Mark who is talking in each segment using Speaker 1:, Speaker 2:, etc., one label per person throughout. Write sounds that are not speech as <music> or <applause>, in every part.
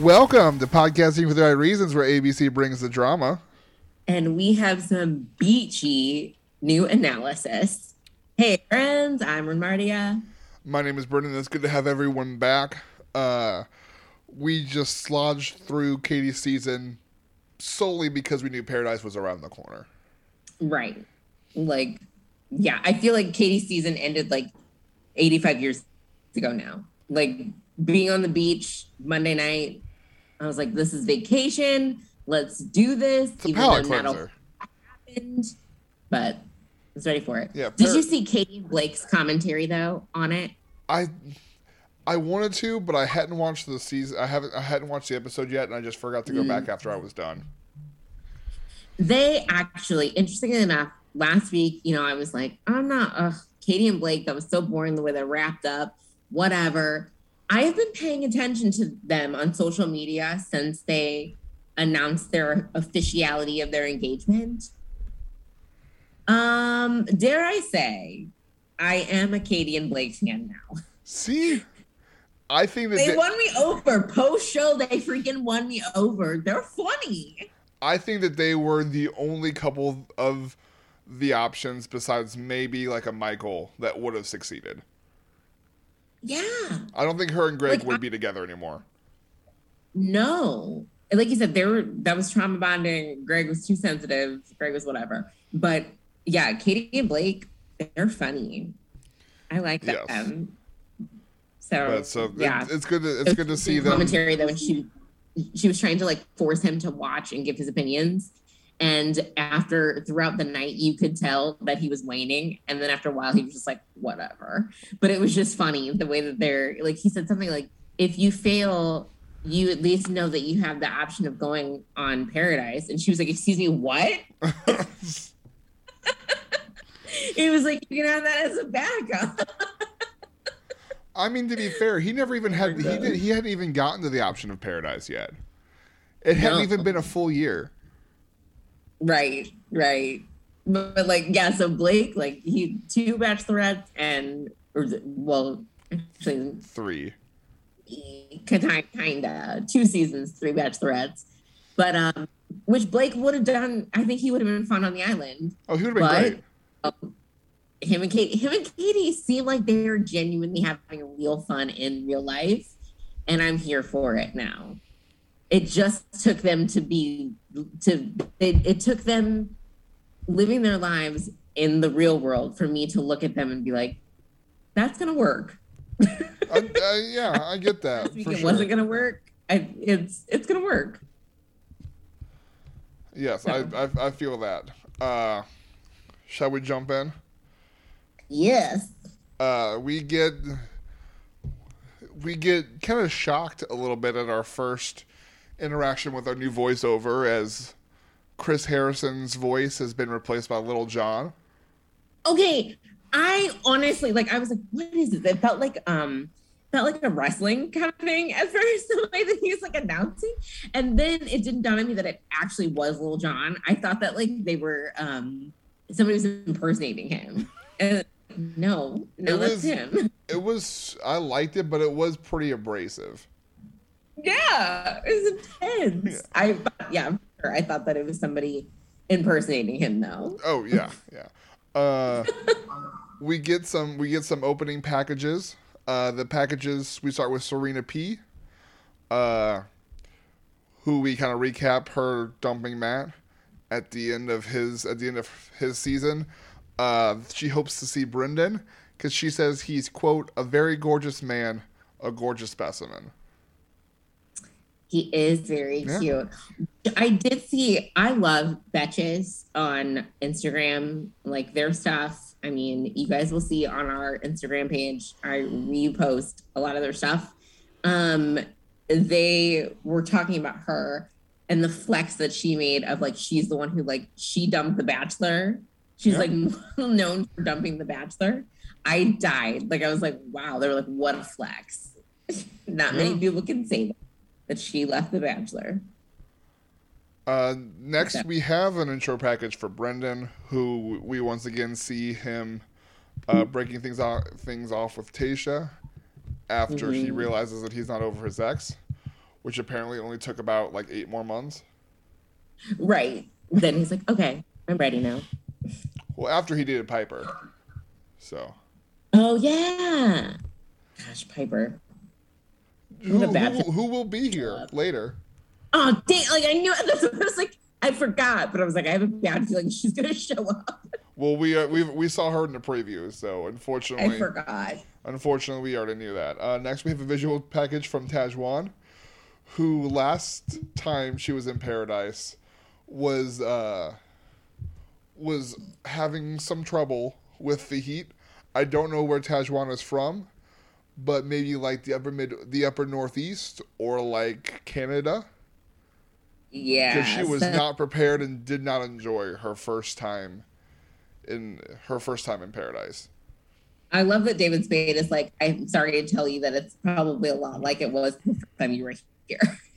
Speaker 1: Welcome to Podcasting for the Right Reasons, where ABC brings the drama.
Speaker 2: And we have some beachy new analysis. Hey, friends, I'm Ernmardia.
Speaker 1: My name is Brendan. It's good to have everyone back. Uh, we just slodged through Katie's season solely because we knew Paradise was around the corner.
Speaker 2: Right. Like, yeah, I feel like Katie's season ended like 85 years ago now. Like, being on the beach Monday night, I was like, this is vacation. Let's do this.
Speaker 1: It's a palate cleanser.
Speaker 2: Happened, but I was ready for it.
Speaker 1: Yeah,
Speaker 2: Did
Speaker 1: par-
Speaker 2: you see Katie Blake's commentary though on it?
Speaker 1: I I wanted to, but I hadn't watched the season. I haven't. I hadn't watched the episode yet, and I just forgot to go back mm. after I was done.
Speaker 2: They actually, interestingly enough, last week, you know, I was like, I'm not, ugh, Katie and Blake, that was so boring the way they wrapped up, whatever. I have been paying attention to them on social media since they announced their officiality of their engagement. Um, dare I say, I am a Katie and Blake fan now.
Speaker 1: See, I think that
Speaker 2: They
Speaker 1: they-
Speaker 2: won me over. Post show, they freaking won me over. They're funny.
Speaker 1: I think that they were the only couple of the options besides maybe like a Michael that would have succeeded.
Speaker 2: Yeah.
Speaker 1: I don't think her and Greg
Speaker 2: Like,
Speaker 1: would
Speaker 2: I-
Speaker 1: be together anymore.
Speaker 2: No. And Like you said, there were that was trauma bonding. Greg was too sensitive. Greg was whatever. But yeah, Katie and Blake, they're funny. I like
Speaker 1: Yes.
Speaker 2: them. So,
Speaker 1: But so
Speaker 2: yeah,
Speaker 1: it, it's good. To, it's good to see them.
Speaker 2: commentary though, when she she was trying to like force him to watch and give his opinions. And after throughout the night, you could tell that he was waning. And then after a while, he was just like, whatever. But it was just funny the way that they're like, he said something like, if you fail, you at least know that you have the option of going on paradise. And she was like, excuse me, what? <laughs> It was like, you can have that as a backup.
Speaker 1: I mean, to be fair, he never even had. He did. He hadn't even gotten to the option of paradise yet. It hadn't
Speaker 2: No.
Speaker 1: even been a full year.
Speaker 2: Right, right. But, but, like, yeah, so Blake, like he two bachelorettes and or well, actually
Speaker 1: Three.
Speaker 2: kind kinda two seasons, three bachelorettes. But um which Blake would have done, I think he would have been fun on the island.
Speaker 1: Oh, he would have been
Speaker 2: But
Speaker 1: great.
Speaker 2: um, him and Katie, him and Katie seem like they're genuinely having real fun in real life, and I'm here for it now. It just took them to be to it, it took them living their lives in the real world for me to look at them and be like, that's gonna work. <laughs>
Speaker 1: I, uh, yeah, I get that
Speaker 2: it
Speaker 1: sure.
Speaker 2: wasn't gonna work. I, it's it's gonna work.
Speaker 1: Yes, I, I I feel that. Uh, shall we jump in?
Speaker 2: Yes.
Speaker 1: uh, we get we get kind of shocked a little bit at our first interaction with our new voiceover as Chris Harrison's voice has been replaced by Lil Jon.
Speaker 2: okay i honestly like i was like what is this it felt like um felt like a wrestling kind of thing at first <laughs> the way that he was like announcing and then it didn't dawn on me that it actually was Lil Jon. I thought that like they were um somebody was impersonating him. <laughs> And no, no,
Speaker 1: It
Speaker 2: that's
Speaker 1: was-
Speaker 2: him. <laughs>
Speaker 1: It was I liked it, but it was pretty abrasive.
Speaker 2: Yeah, it was intense.
Speaker 1: Yeah.
Speaker 2: I yeah, I'm sure. I thought that it was somebody impersonating him though.
Speaker 1: Oh yeah, yeah. Uh, we get some we get some opening packages. Uh, the packages we start with Serena P. Uh, who we kind of recap her dumping Matt at the end of his at the end of his season. Uh, she hopes to see Brendan because she says he's quote a very gorgeous man, a gorgeous specimen.
Speaker 2: He is very
Speaker 1: Yeah.
Speaker 2: cute. I did see, I love Betches on Instagram, like their stuff. I mean, you guys will see on our Instagram page, I repost a lot of their stuff. Um, they were talking about her and the flex that she made of like, she's the one who, like, she dumped The Bachelor. She's
Speaker 1: Yeah.
Speaker 2: like <laughs> well known for dumping The Bachelor. I died. Like, I was like, wow, they were like, what a flex. <laughs> Not many people can say that that she left The Bachelor.
Speaker 1: Uh, next,
Speaker 2: Okay.
Speaker 1: we have an intro package for Brendan, who we once again see him uh, breaking things off, things off with Tasha after he
Speaker 2: Mhm.
Speaker 1: realizes that he's not over his ex. which apparently only took about like eight more months.
Speaker 2: Right. Then he's like, okay, I'm ready now.
Speaker 1: Well, after he dated Piper. So.
Speaker 2: Oh yeah. Gosh, Piper.
Speaker 1: Who,
Speaker 2: What a bad
Speaker 1: who, who will be here later?
Speaker 2: Oh dang! Like I knew. <laughs> That's I was like. I forgot, but I was like, I have a bad feeling she's gonna show up.
Speaker 1: Well, we uh, we we saw her in the preview, so unfortunately,
Speaker 2: I
Speaker 1: unfortunately,
Speaker 2: forgot.
Speaker 1: unfortunately, we already knew that. Uh, next, we have a visual package from Tazhjuan, who last time she was in Paradise was uh, was having some trouble with the heat. I don't know where Tazhjuan is from, but maybe like the upper mid, the upper northeast, or like Canada.
Speaker 2: Yeah.
Speaker 1: because she was
Speaker 2: so-
Speaker 1: not prepared and did not enjoy her first time in her first time in paradise.
Speaker 2: I love that David Spade is like, I'm sorry to tell you that it's probably a lot like it was the first time you were here. <laughs>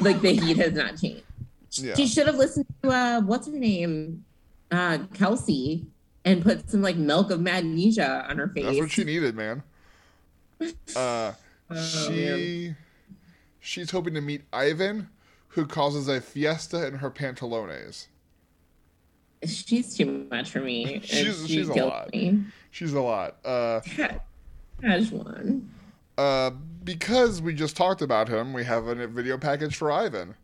Speaker 2: like the heat has not changed.
Speaker 1: Yeah.
Speaker 2: She should have listened to uh what's her name? Uh Kelsey and put some like milk of magnesia on her face.
Speaker 1: That's what she needed, man. Uh, <laughs>
Speaker 2: Oh, man.
Speaker 1: she she's hoping to meet Ivan, who causes a fiesta in her pantalones.
Speaker 2: She's too much for me. <laughs> and
Speaker 1: She's-
Speaker 2: she
Speaker 1: she's a lot.
Speaker 2: Me.
Speaker 1: She's a lot. Uh,
Speaker 2: Cash one.
Speaker 1: uh, because we just talked about him, we have a video package for Ivan,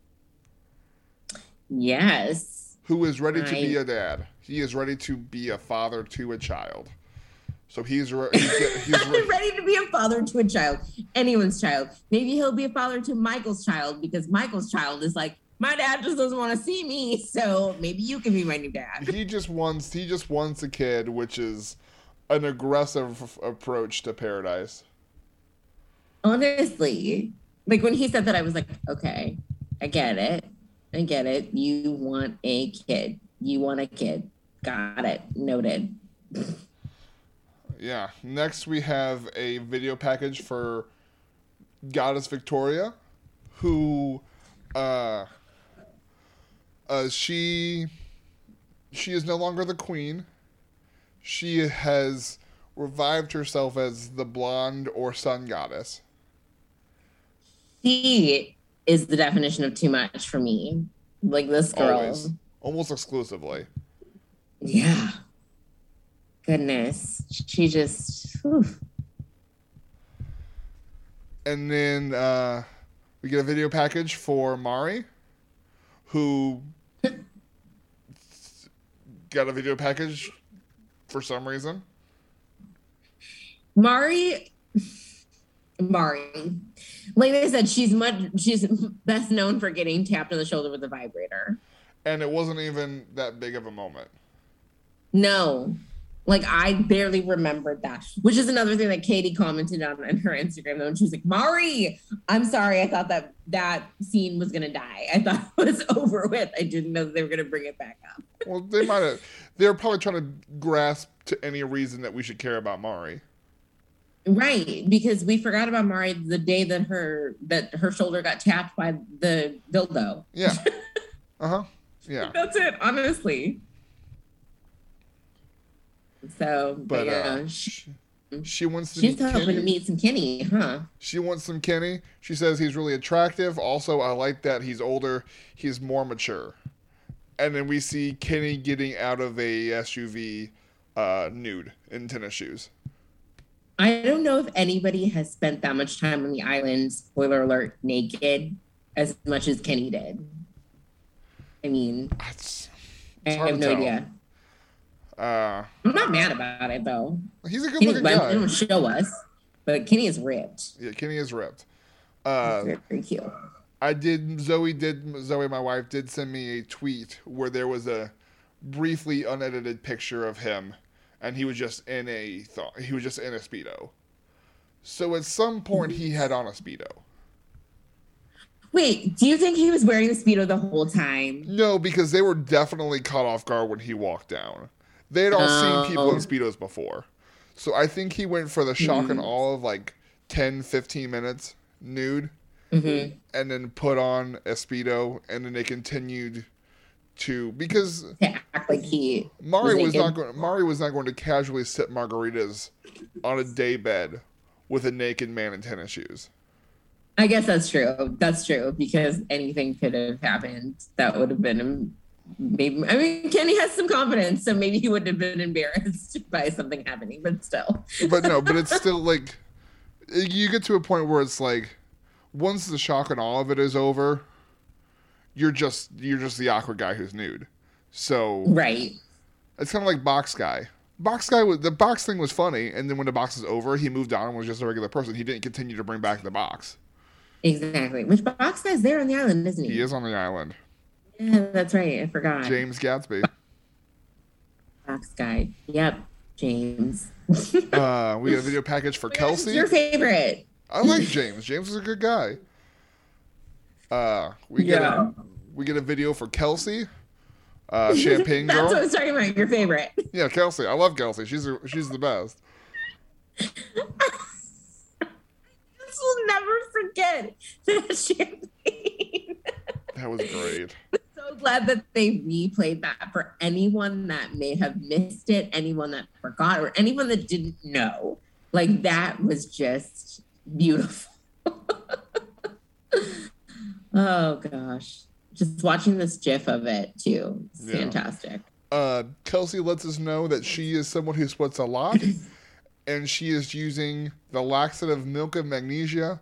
Speaker 2: Yes.
Speaker 1: who is ready to be a dad. He is ready to be a father to a child. So he's re- he's, get- he's <laughs> re-
Speaker 2: ready to be a father to a child, anyone's child. Maybe he'll be a father to Michael's child because Michael's child is like, my dad just doesn't want to see me, so maybe you can be my new dad.
Speaker 1: he just wants he just wants a kid, which is an aggressive approach to paradise.
Speaker 2: Honestly, like when he said that, I was like, okay, I get it. I get it. You want a kid. You want a kid. Got it. Noted. <laughs>
Speaker 1: Yeah. Next, we have a video package for Goddess Victoria, who, uh, uh, she, she is no longer the queen. She has revived herself as the blonde or sun goddess.
Speaker 2: She is the definition of too much for me. Like this girl.
Speaker 1: Always, almost exclusively.
Speaker 2: Yeah. Goodness. She just whew.
Speaker 1: And then uh, we get a video package for Mari, who got a video package for some reason.
Speaker 2: Mari Mari. Like I said, she's much she's best known for getting tapped on the shoulder with a vibrator.
Speaker 1: And it wasn't even that big of a moment.
Speaker 2: No. Like I barely remembered that, which is another thing that Katie commented on in her Instagram though. And she was like, Mari, I'm sorry. I thought that that scene was gonna die. I thought it was <laughs> over with. I didn't know they were gonna bring it back up.
Speaker 1: Well, they might have. They're probably trying to grasp to any reason that we should care about Mari.
Speaker 2: Right, because we forgot about Mari the day that her that her shoulder got tapped by the dildo.
Speaker 1: Yeah. <laughs> Uh huh. Yeah.
Speaker 2: That's it, honestly. So, but,
Speaker 1: But
Speaker 2: yeah,
Speaker 1: uh,
Speaker 2: she,
Speaker 1: she, she wants to
Speaker 2: she's
Speaker 1: meet
Speaker 2: hoping
Speaker 1: Kenny.
Speaker 2: to meet some Kenny, huh?
Speaker 1: She wants some Kenny. She says he's really attractive. Also, I like that he's older. He's more mature. And then we see Kenny getting out of a SUV uh, nude in tennis shoes.
Speaker 2: I don't know if anybody has spent that much time on the island, spoiler alert, naked as much as Kenny did. I mean,
Speaker 1: It's,
Speaker 2: I
Speaker 1: it's hard
Speaker 2: have
Speaker 1: to
Speaker 2: no
Speaker 1: tell.
Speaker 2: idea.
Speaker 1: Uh,
Speaker 2: I'm not mad about it though.
Speaker 1: he's a good
Speaker 2: Kenny,
Speaker 1: looking
Speaker 2: they
Speaker 1: guy.
Speaker 2: don't show us, but Kenny is ripped.
Speaker 1: Yeah, Kenny is ripped. Uh,
Speaker 2: very, very cute.
Speaker 1: I did. Zoe did. Zoe, my wife, did send me a tweet where there was a briefly unedited picture of him, and he was just in a thought. He was just in a speedo. So at some point, he had on a speedo.
Speaker 2: Wait, do you think he was wearing the speedo the whole time?
Speaker 1: No, because they were definitely caught off guard when he walked down. They had all seen people in
Speaker 2: Oh.
Speaker 1: speedos before, so I think he went for the shock
Speaker 2: Hmm.
Speaker 1: and all of like 10, 15 minutes nude.
Speaker 2: hmm
Speaker 1: and then put on a speedo, and then they continued to because
Speaker 2: To <laughs> act like he
Speaker 1: Mari was
Speaker 2: naked.
Speaker 1: not going. Mari was not going to casually sip margaritas on a day bed with a naked man in tennis shoes.
Speaker 2: I guess that's true. That's true because anything could have happened. That would have been maybe. I mean, Kenny has some confidence, so maybe he wouldn't have been embarrassed <laughs> by something happening. But still,
Speaker 1: but no, but it's <laughs> still like you get to a point where it's like once the shock and all of it is over, you're just you're just the awkward guy who's nude. So
Speaker 2: right,
Speaker 1: it's kind of like box guy. Box guy was the box thing was funny, and then when the box is over, he moved on and was just a regular person. He didn't continue to bring back the box.
Speaker 2: Exactly. Which box guy's there on the island, isn't he?
Speaker 1: He is on the island.
Speaker 2: Yeah, that's right. I forgot.
Speaker 1: James Gatsby. <laughs>
Speaker 2: box guy. Yep, James.
Speaker 1: uh, <laughs> we got a video package for Kelsey.
Speaker 2: Your favorite.
Speaker 1: I like James. James is a good guy. Uh, we get yeah. a, we get a video for Kelsey. Uh, <laughs> champagne
Speaker 2: That's what I was talking about. Your favorite.
Speaker 1: Yeah, Kelsey. I love Kelsey. She's a, she's the best.
Speaker 2: will never forget that champagne.
Speaker 1: That was great.
Speaker 2: So glad that they replayed that for anyone that may have missed it, anyone that forgot, or anyone that didn't know. Like that was just beautiful. <laughs> oh gosh. Just watching this gif of it too. It's yeah. fantastic.
Speaker 1: Uh, Kelsey lets us know that she is someone who sweats a lot <laughs> and she is using the laxative milk of magnesia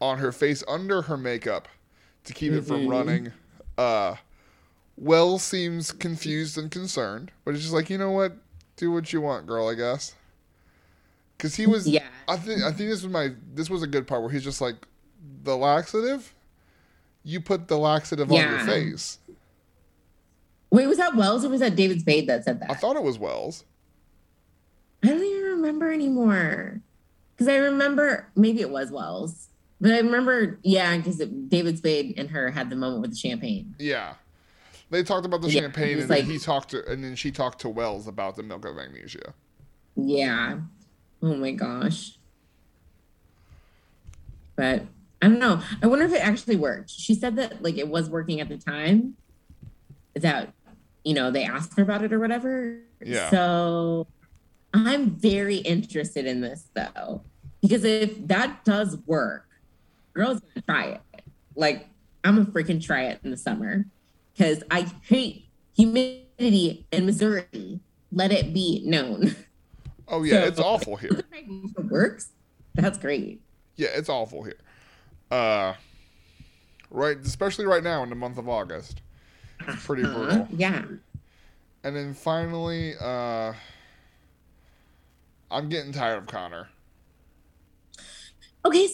Speaker 1: on her face under her makeup to keep mm-hmm. it from mm-hmm. running. Uh, Wells seems confused and concerned, but it's just like, you know what? Do what you want, girl, I guess. Cause he was
Speaker 2: Yeah.
Speaker 1: I think I think this was my this was a good part where he's just like the laxative? You put the laxative yeah. on your face.
Speaker 2: Wait, was that Wells or was that David Spade that said that?
Speaker 1: I thought it was Wells.
Speaker 2: I don't even remember anymore. Because I remember maybe it was Wells, but I remember, yeah, because David Spade and her had the moment with the champagne.
Speaker 1: Yeah, they talked about the yeah, champagne, and like, then he talked to, and then she talked to Wells about the milk of magnesia.
Speaker 2: Yeah. Oh my gosh. But I don't know. I wonder if it actually worked. She said that like it was working at the time. That you know they asked her about it or whatever.
Speaker 1: Yeah.
Speaker 2: So I'm very interested in this though, because if that does work, girls gonna try it. Like I'm gonna freaking try it in the summer because I hate humidity in Missouri. Let it be known.
Speaker 1: Oh yeah, so, it's awful here. <laughs>
Speaker 2: It works. That's great.
Speaker 1: Yeah, it's awful here. Uh, right, especially right now in the month of August. It's pretty uh, brutal.
Speaker 2: Yeah.
Speaker 1: And then finally, uh, I'm getting tired of Connor.
Speaker 2: Okay,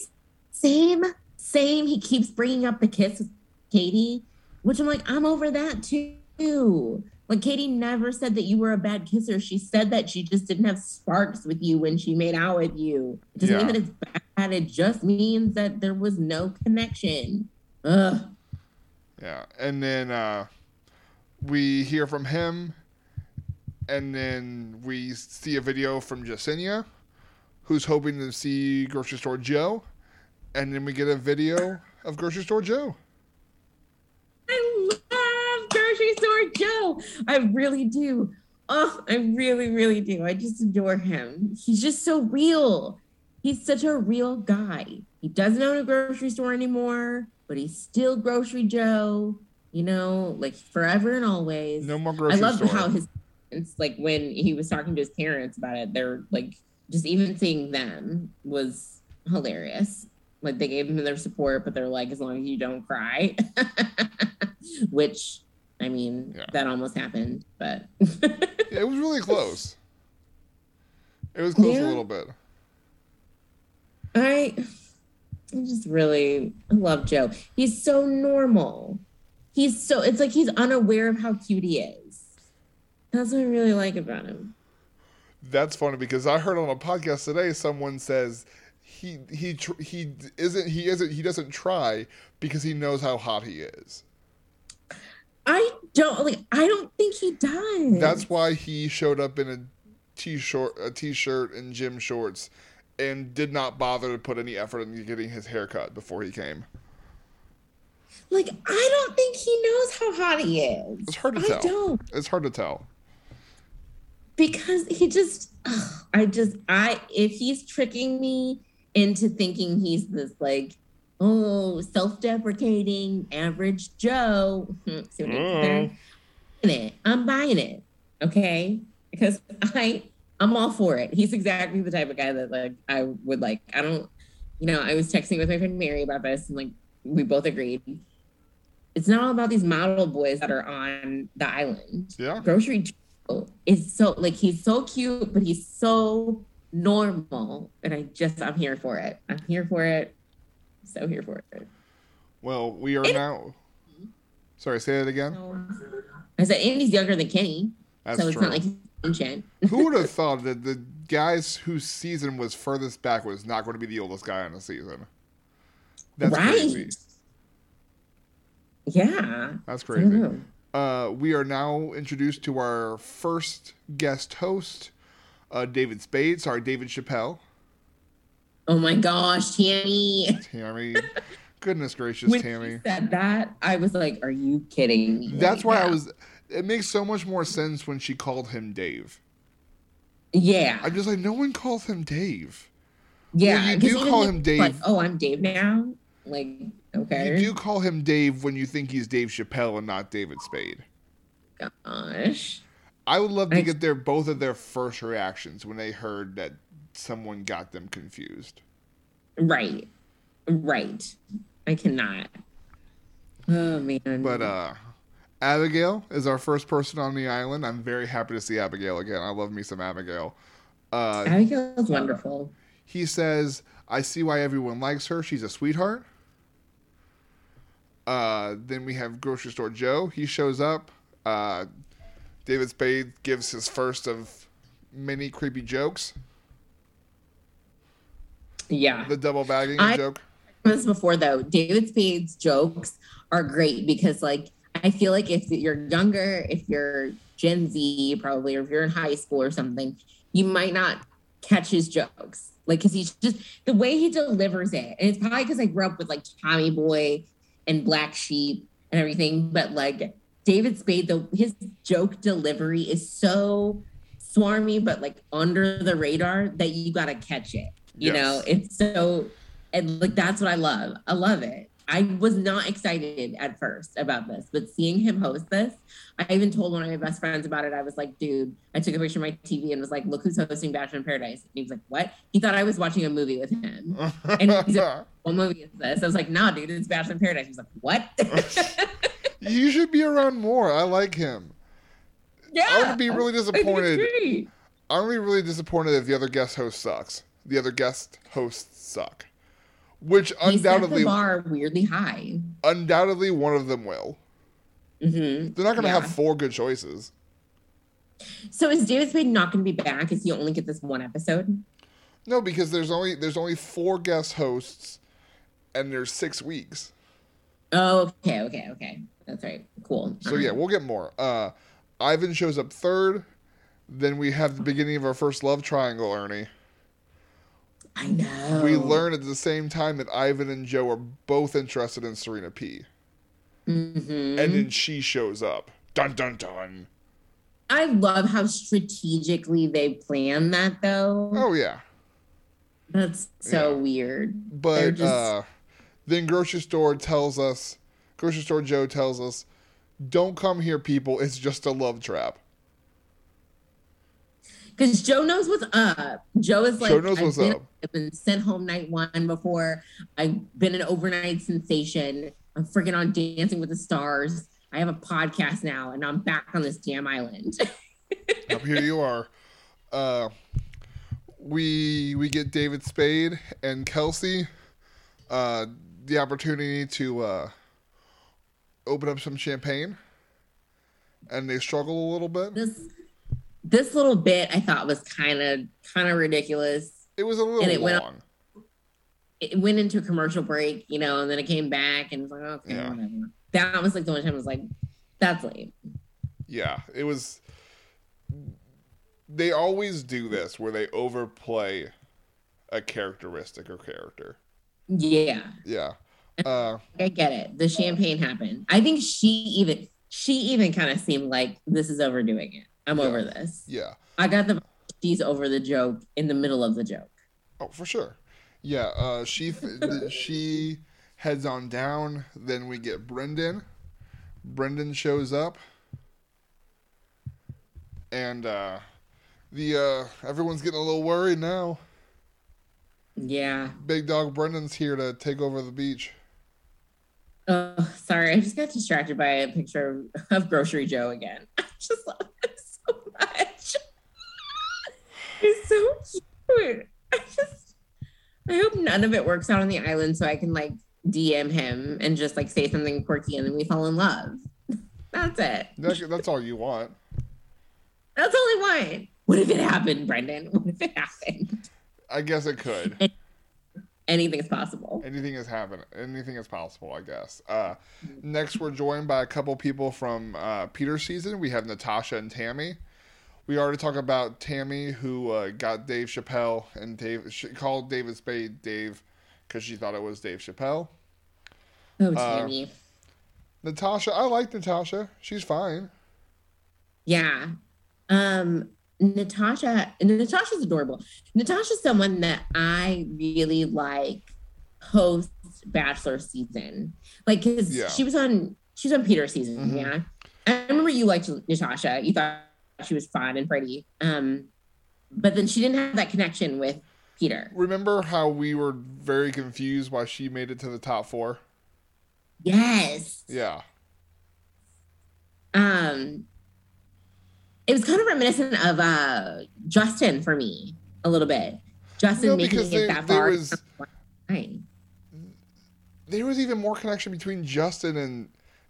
Speaker 2: same, same. He keeps bringing up the kiss with Katie, which I'm like, I'm over that too. Like Katie never said that you were a bad kisser. She said that she just didn't have sparks with you when she made out with you. It doesn't yeah. mean that it's bad. It just means that there was no connection. Ugh.
Speaker 1: Yeah, and then uh, we hear from him and then we see a video from Jessenia, who's hoping to see grocery store Joe, and then we get a video of grocery store Joe.
Speaker 2: I love grocery store Joe. I really do. Oh, I really, really do. I just adore him. He's just so real. He's such a real guy. He doesn't own a grocery store anymore, but he's still Grocery Joe. You know, like forever and always.
Speaker 1: No more grocery. I love
Speaker 2: store. how his it's like when he was talking to his parents about it, they're like just even seeing them was hilarious. Like they gave him their support, but they're like, as long as you don't cry. <laughs> Which I mean, yeah. that almost happened, but
Speaker 1: yeah, it was really <laughs> close. It was close yeah. a little bit.
Speaker 2: I I just really love Joe. He's so normal. He's so it's like he's unaware of how cute he is. That's what I really like about him.
Speaker 1: That's funny because I heard on a podcast today someone says he he he isn't he isn't he doesn't try because he knows how hot he is.
Speaker 2: I don't like I don't think he does.
Speaker 1: That's why he showed up in a t-shirt a t-shirt and gym shorts and did not bother to put any effort into getting his haircut before he came.
Speaker 2: Like I don't think he knows how hot he is.
Speaker 1: It's hard to tell. I don't. It's hard to tell
Speaker 2: because he just i just i if he's tricking me into thinking he's this like oh, self-deprecating, average Joe. See what I did there?
Speaker 1: Mm.
Speaker 2: It. I'm buying it. Okay. Because I I'm all for it. He's exactly the type of guy that like I would like. I don't, you know, I was texting with my friend Mary about this and like we both agreed. It's not all about these model boys that are on the island.
Speaker 1: Yeah.
Speaker 2: Grocery Joe is so like he's so cute, but he's so normal. And I just I'm here for it. I'm here for it. So here for it.
Speaker 1: Well, we are now. Sorry, say it again.
Speaker 2: I said, Andy's younger than Kenny.
Speaker 1: That's
Speaker 2: so it's
Speaker 1: true.
Speaker 2: not like ancient.
Speaker 1: Who <laughs> would have thought that the guys whose season was furthest back was not going to be the oldest guy on the season? That's
Speaker 2: right.
Speaker 1: crazy.
Speaker 2: Yeah.
Speaker 1: That's crazy. Uh, we are now introduced to our first guest host, uh, David Spade. Sorry, David Chappelle.
Speaker 2: Oh my gosh, Tammy.
Speaker 1: Tammy. <laughs> Goodness gracious,
Speaker 2: when
Speaker 1: Tammy.
Speaker 2: said that, I was like, "Are you kidding me?"
Speaker 1: That's why
Speaker 2: right
Speaker 1: I was. It makes so much more sense when she called him Dave.
Speaker 2: Yeah,
Speaker 1: I'm just like, no one calls him Dave.
Speaker 2: yeah.
Speaker 1: you
Speaker 2: 'cause
Speaker 1: do call him Dave.
Speaker 2: Like, oh, I'm Dave now. Like, okay.
Speaker 1: You do call him Dave when you think he's Dave Chappelle and not David Spade.
Speaker 2: Gosh.
Speaker 1: I would love to get their both of their first reactions when they heard that someone got them confused.
Speaker 2: Right. Right. I cannot. Oh man.
Speaker 1: But uh Abigail is our first person on the island. I'm very happy to see Abigail again. I love me some Abigail. Uh
Speaker 2: Abigail's wonderful.
Speaker 1: he says, I see why everyone likes her. She's a sweetheart. Uh, then we have grocery store Joe. He shows up. Uh, David Spade gives his first of many creepy jokes.
Speaker 2: Yeah.
Speaker 1: The double bagging
Speaker 2: I-
Speaker 1: joke.
Speaker 2: this before though. David Spade's jokes are great because like I feel like if you're younger, if you're Gen Z probably, or if you're in high school or something, you might not catch his jokes. Like because he's just the way he delivers it. And it's probably because I grew up with like Tommy Boy and Black Sheep and everything, but like David Spade, though his joke delivery is so swarmy but like under the radar that you gotta catch it. You
Speaker 1: Yes.
Speaker 2: know, it's so and like that's what I love. I love it. I was not excited at first about this, but seeing him host this, I even told one of my best friends about it. I was like, dude, I took a picture of my TV and was like, look who's hosting Bachelor in Paradise. And he was like, what? He thought I was watching a movie with him. And he's like, <laughs> what movie is this? I was like, nah, dude, it's Bachelor in Paradise. He was like, what? <laughs>
Speaker 1: you should be around more. I like him.
Speaker 2: yeah.
Speaker 1: I would be really <laughs>
Speaker 2: I think it's
Speaker 1: disappointed. I'm be really disappointed if the other guest host sucks. The other guest hosts suck. Which
Speaker 2: He set the
Speaker 1: undoubtedly
Speaker 2: bar weirdly high.
Speaker 1: undoubtedly one of them will.
Speaker 2: hmm
Speaker 1: They're not gonna
Speaker 2: Yeah.
Speaker 1: have four good choices.
Speaker 2: So is David Spade not going to be back? Is he only get this one episode?
Speaker 1: No, because there's only there's only four guest hosts, and there's six weeks.
Speaker 2: Oh, okay, okay, okay. That's right. Cool.
Speaker 1: So yeah, we'll get more. Uh, Ivan shows up third. Then we have the beginning of our first love triangle, Ernie.
Speaker 2: I know.
Speaker 1: We learn at the same time that Ivan and Joe are both interested in Serena P.
Speaker 2: Mhm.
Speaker 1: And then she shows up. Dun dun dun.
Speaker 2: I love how strategically they plan that, though.
Speaker 1: Oh yeah.
Speaker 2: That's so
Speaker 1: Yeah.
Speaker 2: weird.
Speaker 1: But
Speaker 2: just-
Speaker 1: uh, then grocery store tells us, grocery store Joe tells us, don't come here, people. It's just a love trap.
Speaker 2: Because Joe knows what's up. Joe is like,
Speaker 1: Joe knows
Speaker 2: I've
Speaker 1: what's
Speaker 2: been,
Speaker 1: up.
Speaker 2: I've been sent home night one before. I've been an overnight sensation. I'm freaking on Dancing with the Stars. I have a podcast now, and I'm back on this damn island.
Speaker 1: Here you are. Uh, we we get David Spade and Kelsey uh, the opportunity to uh, open up some champagne, and they struggle a little bit.
Speaker 2: this this little bit I thought was kind of kind of ridiculous.
Speaker 1: It was a little
Speaker 2: And it went
Speaker 1: long.
Speaker 2: It went into a commercial break, you know, and then it came back and was like, okay,
Speaker 1: Yeah.
Speaker 2: whatever. That was like the only time I was like, that's lame.
Speaker 1: Yeah, it was. They always do this where they overplay a characteristic or character.
Speaker 2: Yeah,
Speaker 1: Yeah. Uh,
Speaker 2: I get it. The champagne happened. I think she even she even kind of seemed like this is overdoing it. I'm
Speaker 1: Yeah.
Speaker 2: over this.
Speaker 1: yeah.
Speaker 2: I got the she's over the joke in the middle of the joke.
Speaker 1: Oh, for sure. Yeah. Uh, she <laughs> she heads on down. Then we get Brendan. Brendan shows up, and uh, the uh, everyone's getting a little worried now.
Speaker 2: Yeah.
Speaker 1: Big dog Brendan's here to take over the beach.
Speaker 2: Oh, sorry. I just got distracted by a picture of Grocery Joe again. <laughs> I just love so much. <laughs> He's so cute. I just, I hope none of it works out on the island so I can like DM him and just like say something quirky and then we fall in love. That's it.
Speaker 1: That, that's all you want.
Speaker 2: That's all I want. What if it happened, Brendan? What if it happened?
Speaker 1: I guess it could. <laughs>
Speaker 2: Anything is possible.
Speaker 1: Anything is happening. Anything is possible, I guess. Uh, next, we're joined by a couple people from uh, Peter's season. We have Natasha and Tammy. We already talked about Tammy, who uh, got Dave Chappelle and Dave she called David Spade Dave because she thought it was Dave Chappelle.
Speaker 2: Oh,
Speaker 1: Uh,
Speaker 2: Tammy.
Speaker 1: Natasha, I like Natasha. She's fine.
Speaker 2: Yeah. Um Natasha Natasha's adorable. Natasha's someone that I really like post bachelor season. Like cuz
Speaker 1: Yeah.
Speaker 2: she was on she was on Peter season,
Speaker 1: Mhm.
Speaker 2: yeah. I remember you liked Natasha. You thought she was fun and pretty. Um but then she didn't have that connection with Peter.
Speaker 1: Remember how we were very confused why she made it to the top four?
Speaker 2: Yes.
Speaker 1: Yeah.
Speaker 2: um it was kind of reminiscent of uh Justin for me a little bit. Justin
Speaker 1: No,
Speaker 2: making it
Speaker 1: they-
Speaker 2: that
Speaker 1: there
Speaker 2: far.
Speaker 1: was- There was even more connection between Justin and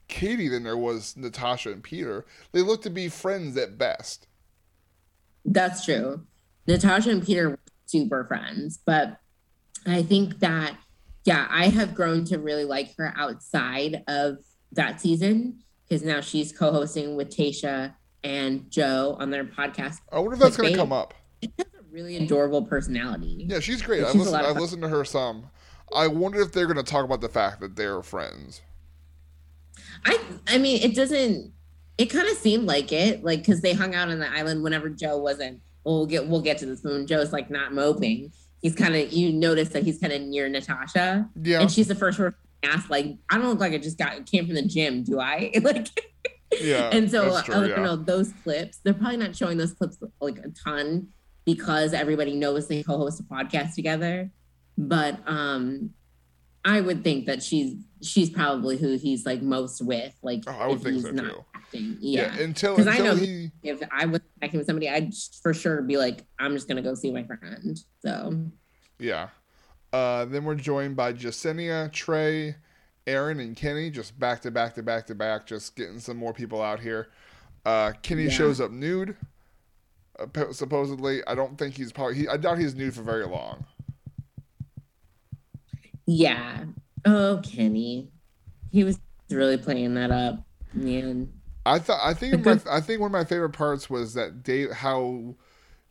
Speaker 1: Katie than there was Natasha and Peter. They looked to be friends at best.
Speaker 2: That's true. Natasha and Peter were super friends, but I think that yeah, I have grown to really like her outside of that season because now she's co-hosting with Tasha and Joe on their podcast.
Speaker 1: I wonder if that's going to come up.
Speaker 2: She has a really adorable personality.
Speaker 1: Yeah, she's great. I've listened, I've listened to her some. I wonder if they're going to talk about the fact that they're friends.
Speaker 2: I I mean, it doesn't. It kind of seemed like it, like because they hung out on the island whenever Joe wasn't. Well, we'll get we'll get to this when Joe's like not moping. He's kind of you notice that he's kind of near Natasha,
Speaker 1: Yeah.
Speaker 2: and she's the first person asked like, I don't look like I just got came from the gym, do I? <laughs> like,
Speaker 1: Yeah. <laughs>
Speaker 2: and so
Speaker 1: that's true,
Speaker 2: I don't
Speaker 1: yeah.
Speaker 2: know those clips. They're probably not showing those clips like a ton because everybody knows they co-host a podcast together. But um, I would think that she's she's probably who he's like most with. Like,
Speaker 1: Oh, I would
Speaker 2: if
Speaker 1: think
Speaker 2: he's
Speaker 1: so,
Speaker 2: not
Speaker 1: too.
Speaker 2: acting.
Speaker 1: Yeah.
Speaker 2: Yeah.
Speaker 1: Until,
Speaker 2: 'Cause I know-
Speaker 1: he.
Speaker 2: If I was acting with somebody, I'd for sure be like, I'm just gonna go see my friend. So
Speaker 1: Yeah. Uh, then we're joined by Jessenia, Trey, Aaron, and Kenny, just back to back to back to back, just getting some more people out here. Uh, Kenny
Speaker 2: Yeah.
Speaker 1: shows up nude, uh, supposedly. I don't think he's probably. He, I doubt he's nude for very long.
Speaker 2: Yeah. Oh, Kenny, he was really playing that up, man.
Speaker 1: I thought. I think. My, I think one of my favorite parts was that Dave, how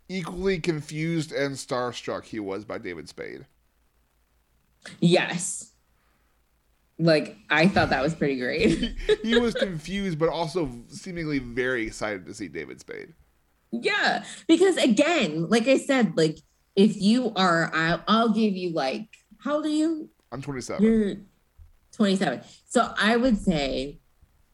Speaker 1: equally confused and starstruck he was by David Spade.
Speaker 2: Yes. Like I thought that was pretty great.
Speaker 1: he <laughs> was confused, but also seemingly very excited to see David Spade.
Speaker 2: yeah, because again, like I said, like if you are, I'll, I'll give you like how old are you?
Speaker 1: I'm 27.
Speaker 2: You're 27. So I would say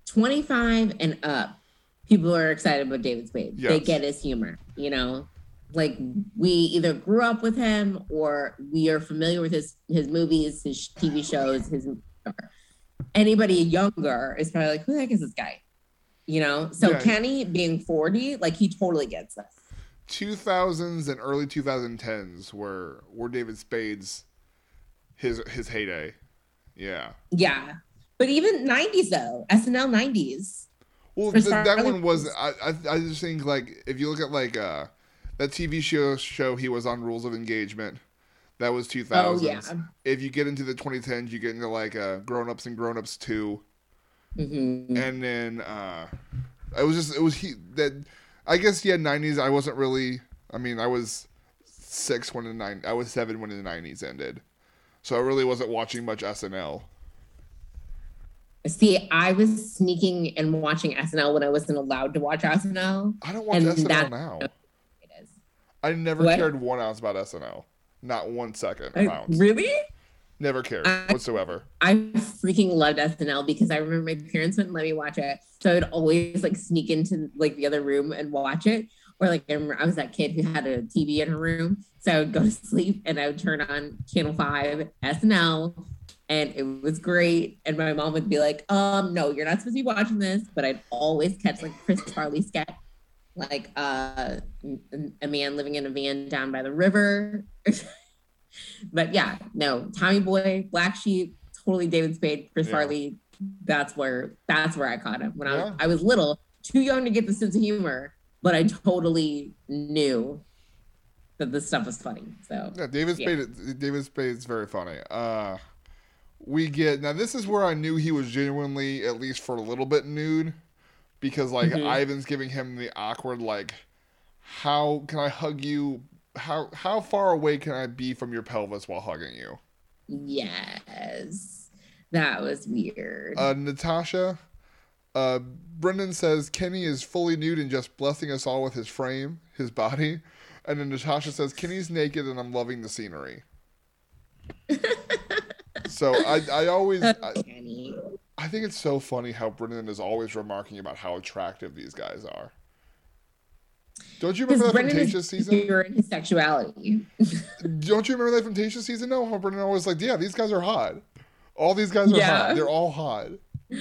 Speaker 2: 25 and up, people are excited about David Spade. They get his humor, you know. Like we either grew up with him or we are familiar with his his movies, his TV shows, his anybody younger is probably like, who the heck is this guy? You know? So
Speaker 1: Yeah.
Speaker 2: Kenny being 40, like he totally gets this.
Speaker 1: 2000s and early 2010s were were David Spade's his his heyday. Yeah.
Speaker 2: Yeah. But even 90s though, SNL 90s.
Speaker 1: Well, th- that one was I, I I just think like if you look at like uh that TV show show he was on Rules of Engagement. That was 2000s.
Speaker 2: Oh yeah.
Speaker 1: If you get into the 2010s, you get into like uh Grown Ups and Grown Ups 2
Speaker 2: Mhm.
Speaker 1: and then uh it was just it was he that I guess yeah 90s I wasn't really I mean I was 6 when the 9 I was 7 when the 90s ended. So I really wasn't watching much SNL.
Speaker 2: See, I was sneaking and watching SNL when I wasn't allowed to watch SNL.
Speaker 1: I don't watch SNL
Speaker 2: that-
Speaker 1: now.
Speaker 2: It is.
Speaker 1: I never
Speaker 2: What?
Speaker 1: cared one ounce about SNL. Not one second uh,
Speaker 2: I-
Speaker 1: ounce.
Speaker 2: really?
Speaker 1: Never cared
Speaker 2: I-
Speaker 1: whatsoever.
Speaker 2: I freaking loved SNL because I remember my parents wouldn't let me watch it. So I would always like sneak into like the other room and watch it. Or like I remember I was that kid who had a TV in her room. So I would go to sleep and I would turn on channel five, SNL, and it was great. And my mom would be like, um, no, you're not supposed to be watching this, but I'd always catch like Chris Farley sketch, like uh a man living in a van down by the river. <laughs> but yeah, no, Tommy Boy, Black Sheep, totally David Spade, Chris
Speaker 1: Yeah.
Speaker 2: Farley. That's where that's where I caught him when I
Speaker 1: Yeah.
Speaker 2: was I was little, too young to get the sense of humor, but I totally knew that this stuff was funny. So
Speaker 1: Yeah, David
Speaker 2: Yeah.
Speaker 1: Spade. David Spade is very funny. Uh, we get now. This is where I knew he was genuinely, at least for a little bit, nude, because like
Speaker 2: Mhm.
Speaker 1: Ivan's giving him the awkward like, how can I hug you? How how far away can I be from your pelvis while hugging you?
Speaker 2: yes, that was weird.
Speaker 1: Uh, Natasha. Uh, Brendan says Kenny is fully nude and just blessing us all with his frame, his body. And then Natasha says Kenny's naked and I'm loving the scenery. <laughs> so I, I always, I, I think it's so funny how Brendan is always remarking about how attractive these guys are. Don't you remember
Speaker 2: Because
Speaker 1: that from
Speaker 2: Brendan
Speaker 1: Tasha's
Speaker 2: is
Speaker 1: season?
Speaker 2: secure in his sexuality. <laughs>
Speaker 1: Don't you remember that from Tasha's season? No, how Brendan always like, yeah, these guys are hot. All these guys are
Speaker 2: Yeah.
Speaker 1: hot. They're all hot. <laughs>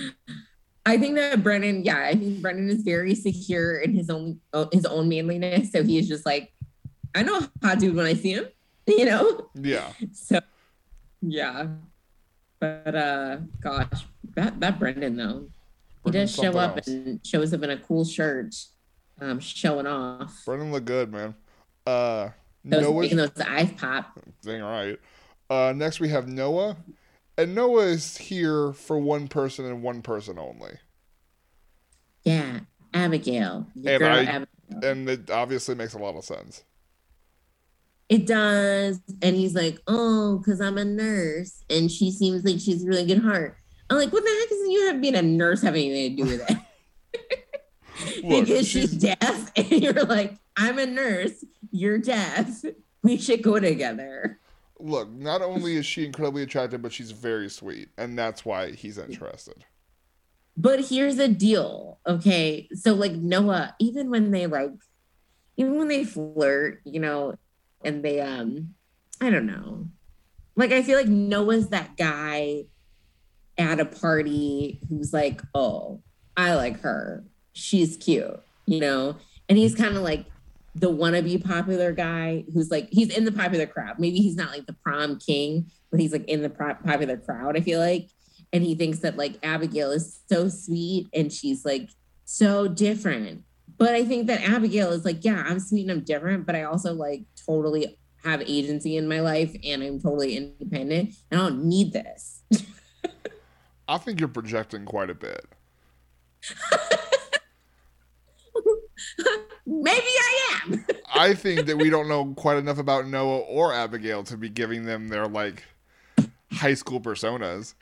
Speaker 2: I think that Brendan, yeah, I think Brendan is very secure in his own uh, his own manliness. So he is just like, I know a hot dude when I see him, <laughs> you know.
Speaker 1: Yeah.
Speaker 2: So yeah, but uh, gosh, that that Brendan though, he
Speaker 1: Brendan's
Speaker 2: does show up
Speaker 1: else.
Speaker 2: and shows up in a cool shirt, um, showing off.
Speaker 1: Brendan look good, man. Uh,
Speaker 2: Those,
Speaker 1: Noah's
Speaker 2: making those eyes pop.
Speaker 1: thing right. Uh, next we have Noah, and Noah is here for one person and one person only,
Speaker 2: Yeah, Abigail,
Speaker 1: And I-
Speaker 2: Abigail.
Speaker 1: and it obviously makes a lot of sense.
Speaker 2: It does. And he's like, oh, because I'm a nurse and she seems like she's really good heart. I'm like, what the heck does you have being a nurse have anything to do with it? <laughs>
Speaker 1: Look,
Speaker 2: because she's
Speaker 1: she's-
Speaker 2: deaf <laughs> and you're like, I'm a nurse, you're deaf. We should go together.
Speaker 1: Look, not only is she incredibly attractive, but she's very sweet, and that's why he's interested.
Speaker 2: But here's the deal, okay? So like Noah, even when they like, even when they flirt, you know, and they um, I don't know, like I feel like Noah's that guy at a party who's like, oh, I like her, she's cute, you know, and he's kind of like the wannabe popular guy who's like he's in the popular crowd. Maybe he's not like the prom king, but he's like in the pro- popular crowd. I feel like and he thinks that like Abigail is so sweet and she's like so different. But I think that Abigail is like, yeah, I'm sweet and I'm different, but I also like totally have agency in my life and I'm totally independent and I don't need this. <laughs>
Speaker 1: I think you're projecting quite a bit. <laughs>
Speaker 2: Maybe I am. <laughs>
Speaker 1: I think that we don't know quite enough about Noah or Abigail to be giving them their like high school personas.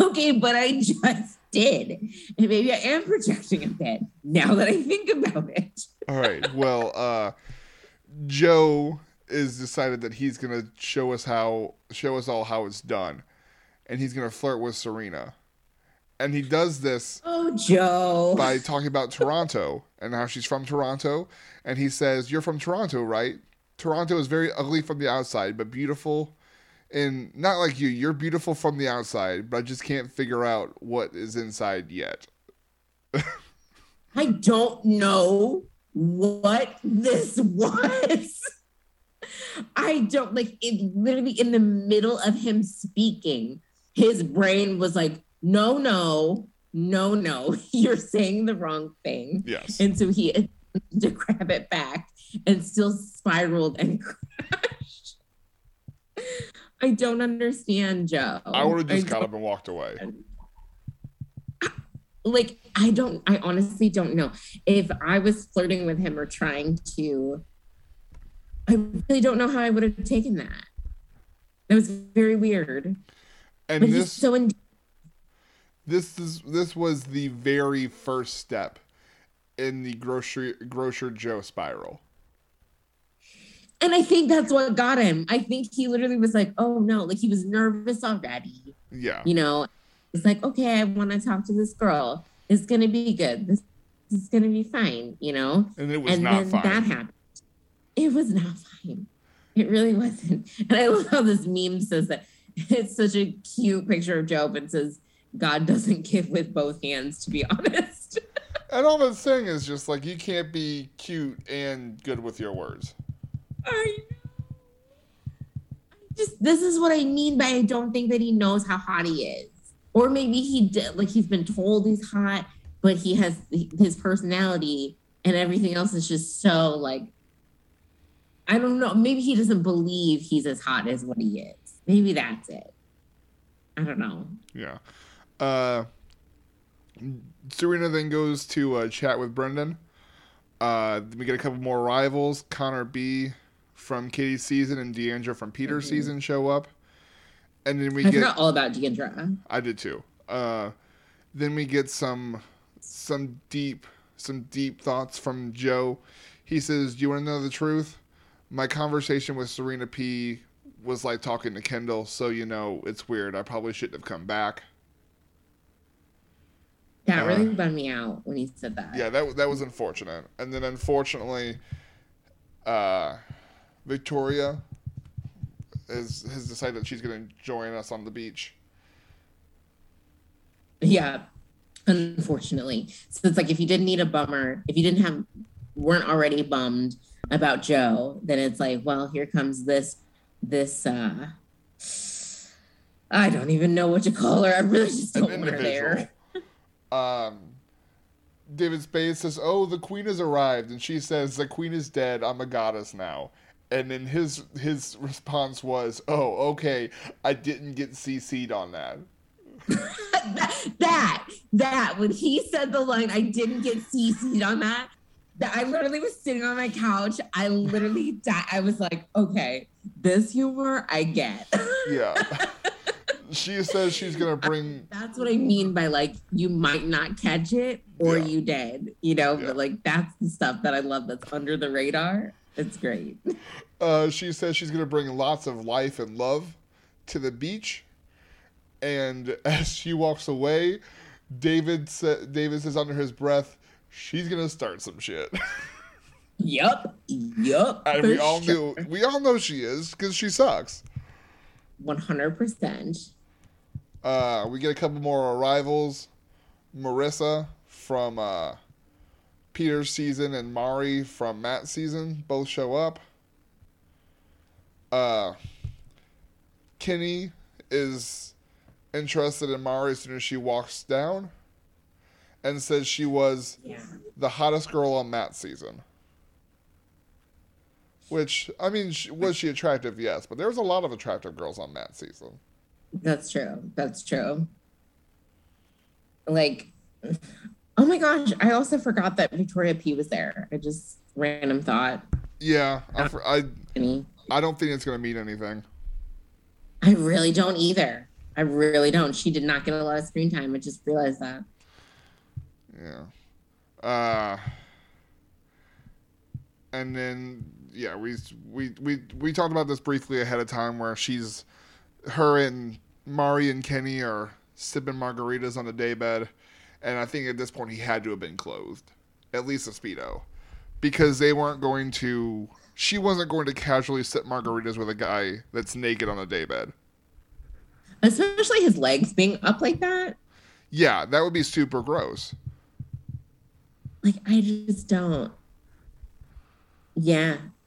Speaker 2: okay, but I just did. And maybe I am projecting a bit now that I think about it. <laughs>
Speaker 1: All right. Well, uh Joe is decided that he's gonna show us how show us all how it's done. And he's gonna flirt with Serena. And he does this <gasps>
Speaker 2: Oh, Joe.
Speaker 1: by talking about Toronto and how she's from Toronto. And he says, You're from Toronto, right? Toronto is very ugly from the outside, but beautiful. And not like you, you're beautiful from the outside, but I just can't figure out what is inside yet. <laughs>
Speaker 2: I don't know what this was. <laughs> I don't like it literally in the middle of him speaking, his brain was like, no, no, no, no, <laughs> you're saying the wrong thing.
Speaker 1: Yes.
Speaker 2: And so he attempted to grab it back and still spiraled and <laughs> crashed. I don't understand, Joe.
Speaker 1: I would have just
Speaker 2: I
Speaker 1: got up and walked away.
Speaker 2: like I don't I honestly don't know. If I was flirting with him or trying to I really don't know how I would have taken that. That was very weird.
Speaker 1: And
Speaker 2: But he's so in
Speaker 1: this is this was the very first step in the grocery grocer Joe spiral.
Speaker 2: And I think that's what got him. I think he literally was like, oh no, like he was nervous already.
Speaker 1: Yeah.
Speaker 2: You know, it's like, okay, I want to talk to this girl. It's gonna be good. This, is gonna be fine, you know?
Speaker 1: And it was
Speaker 2: and
Speaker 1: not
Speaker 2: then
Speaker 1: fine.
Speaker 2: that happened. It was not fine. It really wasn't. <laughs> And I love how this meme says that it's such a cute picture of Job and says, God doesn't <laughs> give with both hands, to be honest. <laughs>
Speaker 1: And all that's saying is just like you can't be cute and good with your words.
Speaker 2: I know. Just this is what I mean by I don't think that he knows how hot he is. Or maybe he did like he's been told he's hot, but he has his personality and everything else is just so like I don't know. Maybe he doesn't believe he's as hot as what he is. Maybe that's it. I don't know.
Speaker 1: Yeah. Uh, Serena then goes to uh, chat with Brendan. Uh, we get a couple more rivals. Connor B from Katie's season and Deandra from Peter's
Speaker 2: Mhm.
Speaker 1: season show up. And then we
Speaker 2: I
Speaker 1: get
Speaker 2: forgot all about Deandra.
Speaker 1: I did too. Uh, then we get some some deep some deep thoughts from Joe. He says, "Do you want to know the truth? My conversation with Serena P was like talking to Kendall, so you know it's weird. I probably shouldn't have come back."
Speaker 2: That
Speaker 1: Uh,
Speaker 2: really bummed me out when he said that.
Speaker 1: Yeah, that that was unfortunate. And then unfortunately, uh, Victoria is, has decided that she's going to join us on the beach.
Speaker 2: Yeah, unfortunately. So it's like if you didn't need a bummer, if you didn't have weren't already bummed about Joe, then it's like, well, here comes this this uh I don't even know what to call her. I really just don't want her there.
Speaker 1: Um, David Spade says, "Oh, the queen has arrived," and she says, "The queen is dead. I'm a goddess now." And then his his response was, "Oh, okay. I didn't get CC'd on that."
Speaker 2: that, <laughs> that that when he said the line, I didn't get CC'd on that. That I literally was sitting on my couch. I literally died. I was like, okay, this humor I get.
Speaker 1: Yeah. <laughs> she says she's gonna bring.
Speaker 2: That's what I mean by like you might not catch it or
Speaker 1: Yeah.
Speaker 2: you did, you know,
Speaker 1: Yeah.
Speaker 2: but like that's the stuff that I love that's under the radar. It's great. <laughs>
Speaker 1: Uh, she says she's gonna bring lots of life and love to the beach. And <laughs> as she walks away, David sa- David says under his breath, "She's gonna start some shit." <laughs>
Speaker 2: Yup. Yup.
Speaker 1: and we all
Speaker 2: sure.
Speaker 1: knew, we all know she is because she sucks.
Speaker 2: 100%.
Speaker 1: Uh, we get a couple more arrivals. Marissa from uh, Peter's season and Mari from Matt's season both show up. Uh, Kenny is interested in Mari as soon as she walks down and says she was
Speaker 2: Yeah.
Speaker 1: the hottest girl on Matt's season. Which, I mean, was she attractive? Yes, but there was a lot of attractive girls on Matt's season.
Speaker 2: That's true. That's true. Like, oh my gosh, I also forgot that Victoria P was there. I just random thought.
Speaker 1: Yeah, I, I, I don't think it's going to mean anything.
Speaker 2: I really don't either. I really don't. She did not get a lot of screen time. I just realized that.
Speaker 1: Yeah. Uh, and then yeah, we we we we talked about this briefly ahead of time, where she's her and Mari and Kenny are sipping margaritas on the daybed, and I think at this point he had to have been clothed, at least a speedo, because they weren't going to. She wasn't going to casually sip margaritas with a guy that's naked on a daybed.
Speaker 2: Especially his legs being up like that.
Speaker 1: Yeah, that would be super gross.
Speaker 2: Like, I just don't. Yeah. <laughs>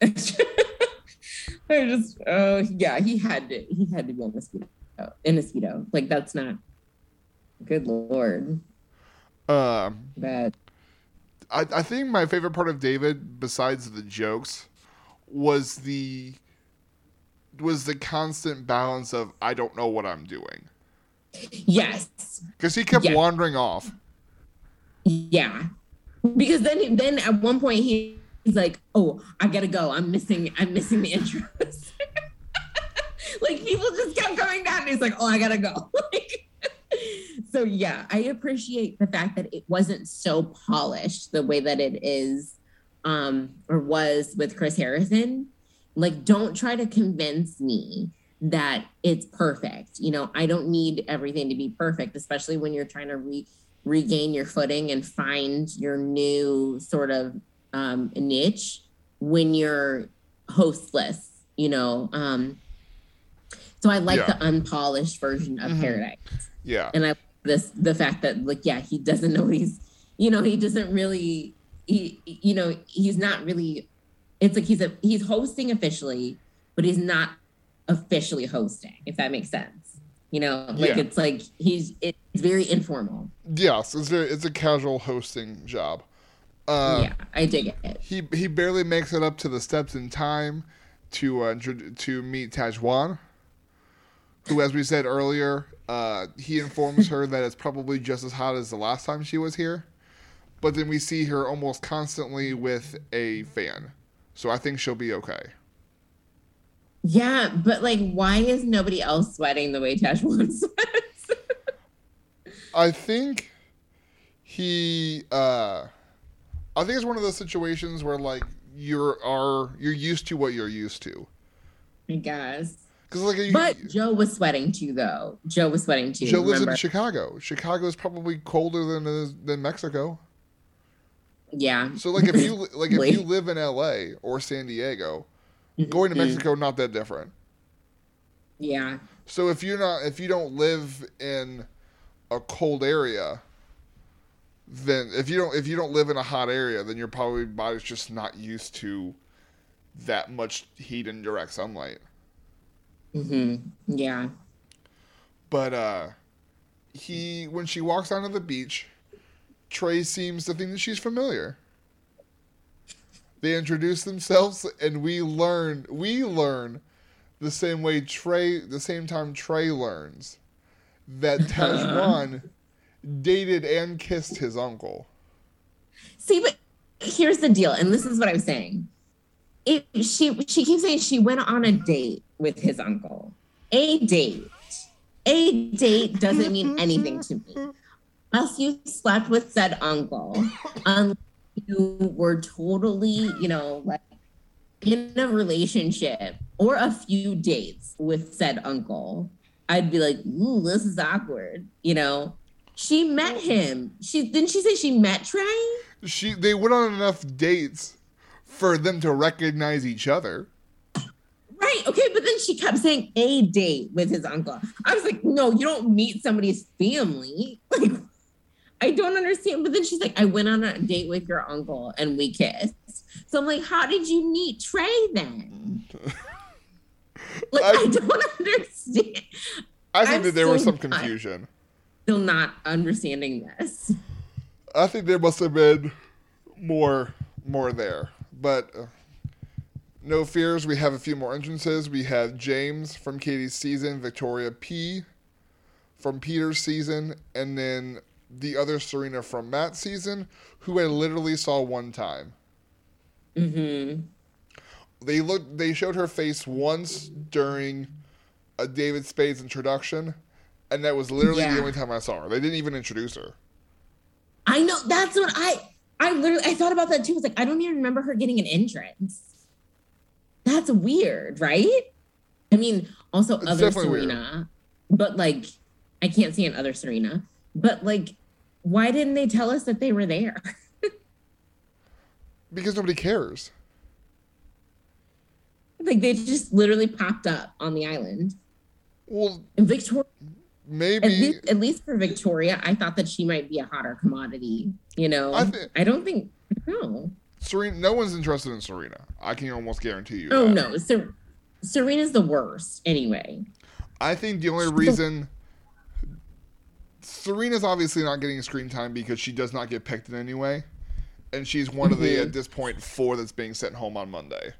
Speaker 2: I just, oh, yeah, he had to, he had to be in a speedo. In a speedo. Like, that's not, good lord.
Speaker 1: Um,
Speaker 2: But
Speaker 1: I, I think my favorite part of David, besides the jokes, was the was the constant balance of I don't know what I'm doing
Speaker 2: yes.
Speaker 1: because he kept
Speaker 2: Yeah.
Speaker 1: wandering off.
Speaker 2: Yeah. Because then then at one point he, he's like, "Oh, I got to go. I'm missing I'm missing the intros." <laughs> like people just kept coming down and he's like, "Oh, I got to go." <laughs> Like, so yeah, I appreciate the fact that it wasn't so polished the way that it is um or was with Chris Harrison Like, don't try to convince me that it's perfect. You know, I don't need everything to be perfect, especially when you're trying to re- regain your footing and find your new sort of um, niche when you're hostless, you know. Um, so I like
Speaker 1: Yeah.
Speaker 2: the unpolished version of
Speaker 1: Mhm.
Speaker 2: Paradise
Speaker 1: Yeah.
Speaker 2: and I this the fact that like yeah he doesn't know he's you know he doesn't really he you know he's not really it's like he's a he's hosting officially but he's not officially hosting if that makes sense you know like
Speaker 1: Yeah.
Speaker 2: it's like he's it's very informal
Speaker 1: Yes, it's very, it's a casual hosting job. Uh,
Speaker 2: yeah I dig it
Speaker 1: He he barely makes it up to the steps in time to uh, to meet Tazhjuan, who, as we said earlier, uh, he informs her that it's probably just as hot as the last time she was here. But then we see her almost constantly with a fan, so I think she'll be okay.
Speaker 2: yeah but like why is nobody else sweating the way Tazhjuan <laughs> sweats
Speaker 1: I think he. Uh, I think it's one of those situations where like you're are you're used to what you're used to.
Speaker 2: I guess
Speaker 1: Because like you,
Speaker 2: but Joe was sweating too though Joe was sweating too
Speaker 1: Joe lives in Chicago. Chicago is probably colder than uh, than Mexico.
Speaker 2: yeah
Speaker 1: So like if you <laughs> like if you live in L.A. or San Diego, going to. Mexico not that different.
Speaker 2: yeah
Speaker 1: So if you're not if you don't live in a cold area, then if you don't if you don't live in a hot area, then your probably body's just not used to that much heat and direct sunlight.
Speaker 2: hmm Yeah.
Speaker 1: But uh he when she walks onto the beach, Trey seems to think that she's familiar. They introduce themselves and we learn we learn the same way Trey the same time Trey learns that <laughs> Tazhjuan dated and kissed his uncle.
Speaker 2: See, but here's the deal, and this is what I'm saying. She she keeps saying she went on a date with his uncle. A date. A date doesn't mean anything to me. Unless you slept with said uncle, unless you were totally, you know, like in a relationship or a few dates with said uncle, I'd be like, ooh, this is awkward. You know, she met him. She didn't she say she met Trey?
Speaker 1: She they went on enough dates for them to recognize each other.
Speaker 2: Right. Okay. But then she kept saying a date with his uncle. I was like, no, you don't meet somebody's family. <laughs> Like, I don't understand. But then she's like, I went on a date with your uncle and we kissed. So I'm like, how did you meet Trey then? <laughs> Like, I,
Speaker 1: I-
Speaker 2: don't <laughs> understand.
Speaker 1: I think
Speaker 2: I'm
Speaker 1: that there was some
Speaker 2: not-
Speaker 1: confusion.
Speaker 2: Still not understanding this.
Speaker 1: I think there must have been more more there. But uh, no fears, we have a few more entrances. We have James from Katie's season, Victoria P from Peter's season, and then the other Serena from Matt's season, who I literally saw one time.
Speaker 2: Mm-hmm.
Speaker 1: They looked they showed her face once during a David Spades introduction, and that was literally
Speaker 2: Yeah.
Speaker 1: the only time I saw her. They didn't even introduce her.
Speaker 2: I know that's what I I literally I thought about that too. I was like, I don't even remember her getting an entrance. That's weird, right? I mean, also
Speaker 1: It's
Speaker 2: other
Speaker 1: definitely weird.
Speaker 2: Serena, but like I can't see another Serena. But like, why didn't they tell us that they were there? <laughs>
Speaker 1: Because nobody cares.
Speaker 2: like they just literally popped up on the island.
Speaker 1: Well,
Speaker 2: And Victoria,
Speaker 1: maybe
Speaker 2: at least, at least for Victoria, I thought that she might be a hotter commodity. You know,
Speaker 1: I
Speaker 2: I, don't think no.
Speaker 1: Serena. No one's interested in Serena. I can almost guarantee you.
Speaker 2: Oh
Speaker 1: that.
Speaker 2: no, Ser- Serena's the worst anyway.
Speaker 1: I think the only reason Serena's obviously not getting screen time because she does not get picked in any way, and she's one of the
Speaker 2: Mhm.
Speaker 1: at this point four that's being sent home on Monday.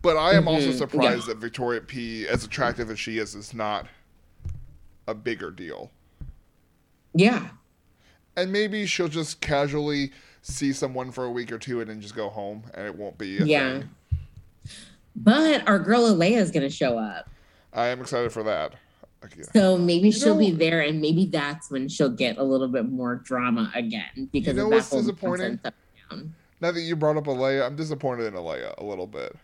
Speaker 1: But I am also
Speaker 2: Mhm.
Speaker 1: surprised that Victoria P, as attractive as she is, is not a bigger deal.
Speaker 2: Yeah.
Speaker 1: And maybe she'll just casually see someone for a week or two and then just go home, and it won't be. A
Speaker 2: Yeah.
Speaker 1: thing.
Speaker 2: But our girl Alayah is going to show up.
Speaker 1: I am excited for that. Okay.
Speaker 2: So maybe
Speaker 1: You
Speaker 2: she'll be there and maybe that's when she'll get a little bit more drama again because
Speaker 1: know
Speaker 2: of that
Speaker 1: what's disappointing?
Speaker 2: nonsense up and down.
Speaker 1: Now that you brought up Alayah, I'm disappointed in Alayah a little bit.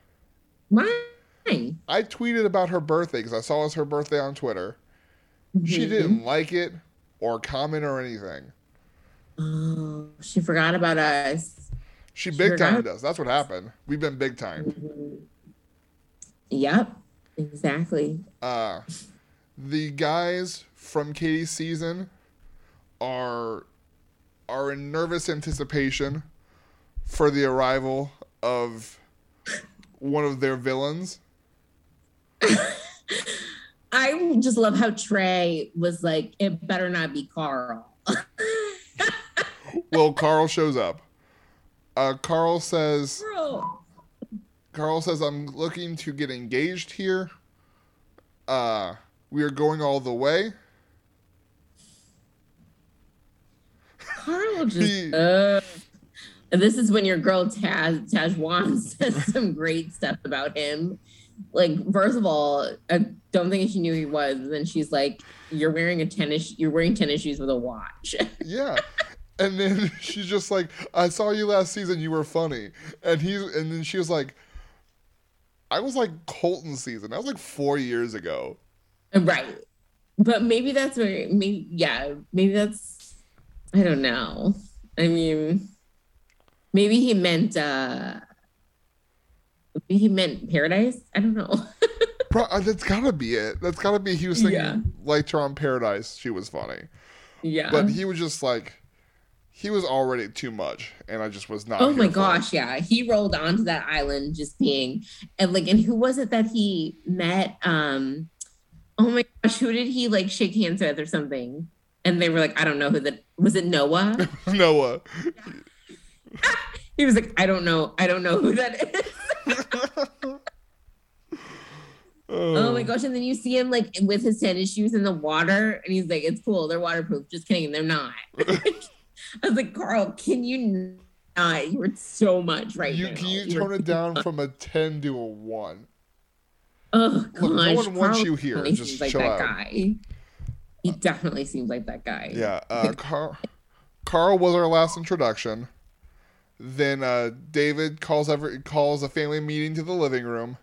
Speaker 2: Why?
Speaker 1: I tweeted about her birthday because I saw it was her birthday on Twitter. She
Speaker 2: Mhm.
Speaker 1: didn't like it or comment or anything.
Speaker 2: Oh, she forgot about us.
Speaker 1: She
Speaker 2: She
Speaker 1: big timed us. That's what happened. We've been big timed.
Speaker 2: Mhm. Yep, exactly.
Speaker 1: Uh, the guys from Katie's season are are in nervous anticipation for the arrival of one of their villains. <laughs>
Speaker 2: I just love how Trey was like, it better not be Carl. <laughs>
Speaker 1: Well, Carl shows up. Uh, Carl says. Carl says, I'm looking to get engaged here. Uh, we are going all the way.
Speaker 2: Carl <laughs> just.
Speaker 1: He-
Speaker 2: uh, this is when your girl Taz Tazhjuan <laughs> says some great stuff about him. Like, first of all, I don't think she knew he was. And then she's like, "You're wearing a tennis. You're wearing tennis shoes with a watch." <laughs>
Speaker 1: Yeah. And then <laughs> she's just like, I saw you last season, you were funny. And he's and then she was like, I was like Colton season. That was like four years ago.
Speaker 2: right. But maybe that's where. Maybe yeah. Maybe that's. I don't know. I mean, maybe he meant. uh he meant paradise. I don't know. <laughs>
Speaker 1: Bro, uh, that's gotta be it. That's gotta be he was thinking
Speaker 2: Yeah.
Speaker 1: on Paradise. She was funny.
Speaker 2: yeah.
Speaker 1: But he was just like he was already too much and I just was not
Speaker 2: Oh my gosh, yeah. He rolled onto that island just being and like and who was it that he met? Um oh my gosh, who did he like shake hands with or something? And they were like, I don't know who that was it Noah? <laughs>
Speaker 1: Noah. <laughs>
Speaker 2: he was like, I don't know, I don't know who that is. Oh my gosh. And then you see him like with his tennis shoes in the water, and he's like, It's cool, they're waterproof. Just kidding, they're not. <laughs> I was like, Carl, can you not? You were so much right
Speaker 1: You
Speaker 2: now.
Speaker 1: can you
Speaker 2: You
Speaker 1: tone it down from a ten to a one?
Speaker 2: Oh gosh,
Speaker 1: Look, no one wants
Speaker 2: Carl
Speaker 1: you here. Just
Speaker 2: like
Speaker 1: chill
Speaker 2: that
Speaker 1: out.
Speaker 2: guy. He definitely seems like that guy.
Speaker 1: Yeah, uh, Carl, Carl was our last introduction. Then uh, David calls every calls a family meeting to the living room,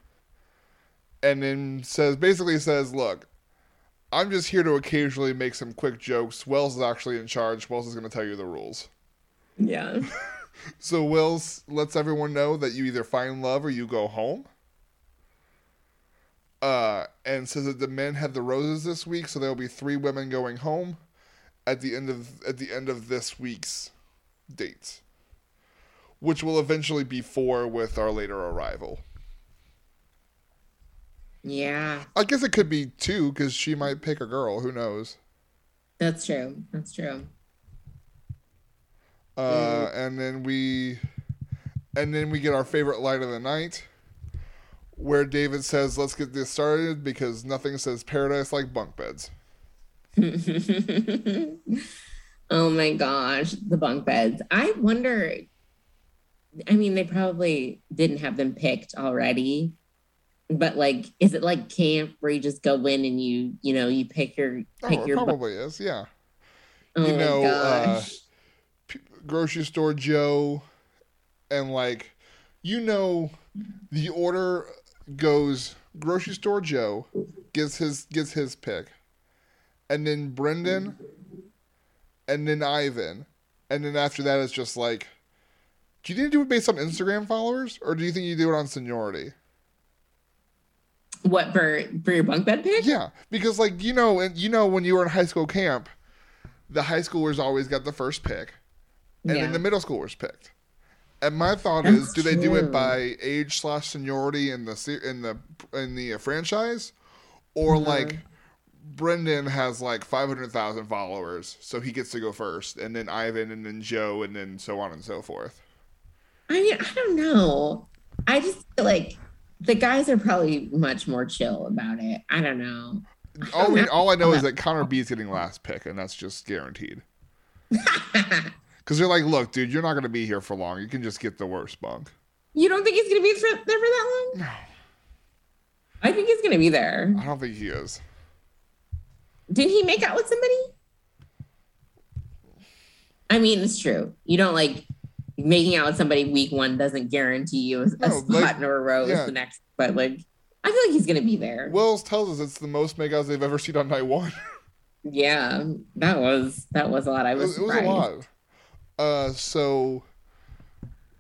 Speaker 1: and then says basically says, "Look, I'm just here to occasionally make some quick jokes. Wells is actually in charge. Wells is going to tell you the rules."
Speaker 2: Yeah. <laughs>
Speaker 1: So Wells lets everyone know that you either find love or you go home. Uh, and says that the men have the roses this week, so there will be three women going home at the end of at the end of this week's dates, which will eventually be four with our later arrival.
Speaker 2: Yeah.
Speaker 1: I guess it could be two because she might pick a girl. Who knows?
Speaker 2: That's true. That's true.
Speaker 1: Uh, and then we, and then we get our favorite light of the night, where David says, "Let's get this started because nothing says paradise like bunk beds." <laughs>
Speaker 2: oh my gosh, the bunk beds. I wonder. I mean, they probably didn't have them picked already, but like, is it like camp where you just go in and you, you know, you pick your pick
Speaker 1: Oh,
Speaker 2: your
Speaker 1: probably is. Yeah,
Speaker 2: Oh
Speaker 1: you know, uh. P- grocery store Joe, and like, you know, the order goes grocery store Joe gets his gets his pick, and then Brendan, and then Ivan, and then after that it's just like, do you think you do it based on Instagram followers, or do you think you do it on seniority?
Speaker 2: what for for your bunk bed pick?
Speaker 1: Yeah, because like you know, and you know when you were in high school camp, the high schoolers always got the first pick, and
Speaker 2: Yeah.
Speaker 1: then the middle schoolers picked. And my thought
Speaker 2: That's
Speaker 1: is, do they do it by age slash seniority in the in the in the uh, franchise, or
Speaker 2: Uh-huh.
Speaker 1: like Brendan has like five hundred thousand followers, so he gets to go first, and then Ivan, and then Joe, and then so on and so forth.
Speaker 2: I mean, I don't know. I just feel like the guys are probably much more chill about it. I don't know.
Speaker 1: All we,
Speaker 2: know.
Speaker 1: all I know is that <laughs> Connor B is getting last pick, and that's just guaranteed. <laughs> Because they're like, look, dude, you're not going to be here for long. You can just get the worst bunk.
Speaker 2: you don't think he's gonna be there for that long?
Speaker 1: No.
Speaker 2: I think he's gonna be there.
Speaker 1: I don't think he is.
Speaker 2: Did he make out with somebody? I mean, it's true. You don't like making out with somebody week one doesn't guarantee you a
Speaker 1: No,
Speaker 2: spot
Speaker 1: like-
Speaker 2: in a rose
Speaker 1: yeah.
Speaker 2: the next, but like, I feel like he's gonna be there.
Speaker 1: Wells tells us it's the most makeouts they've ever seen on night one. <laughs>
Speaker 2: yeah, that was that was a lot. I was
Speaker 1: was, it was a lot. Uh, so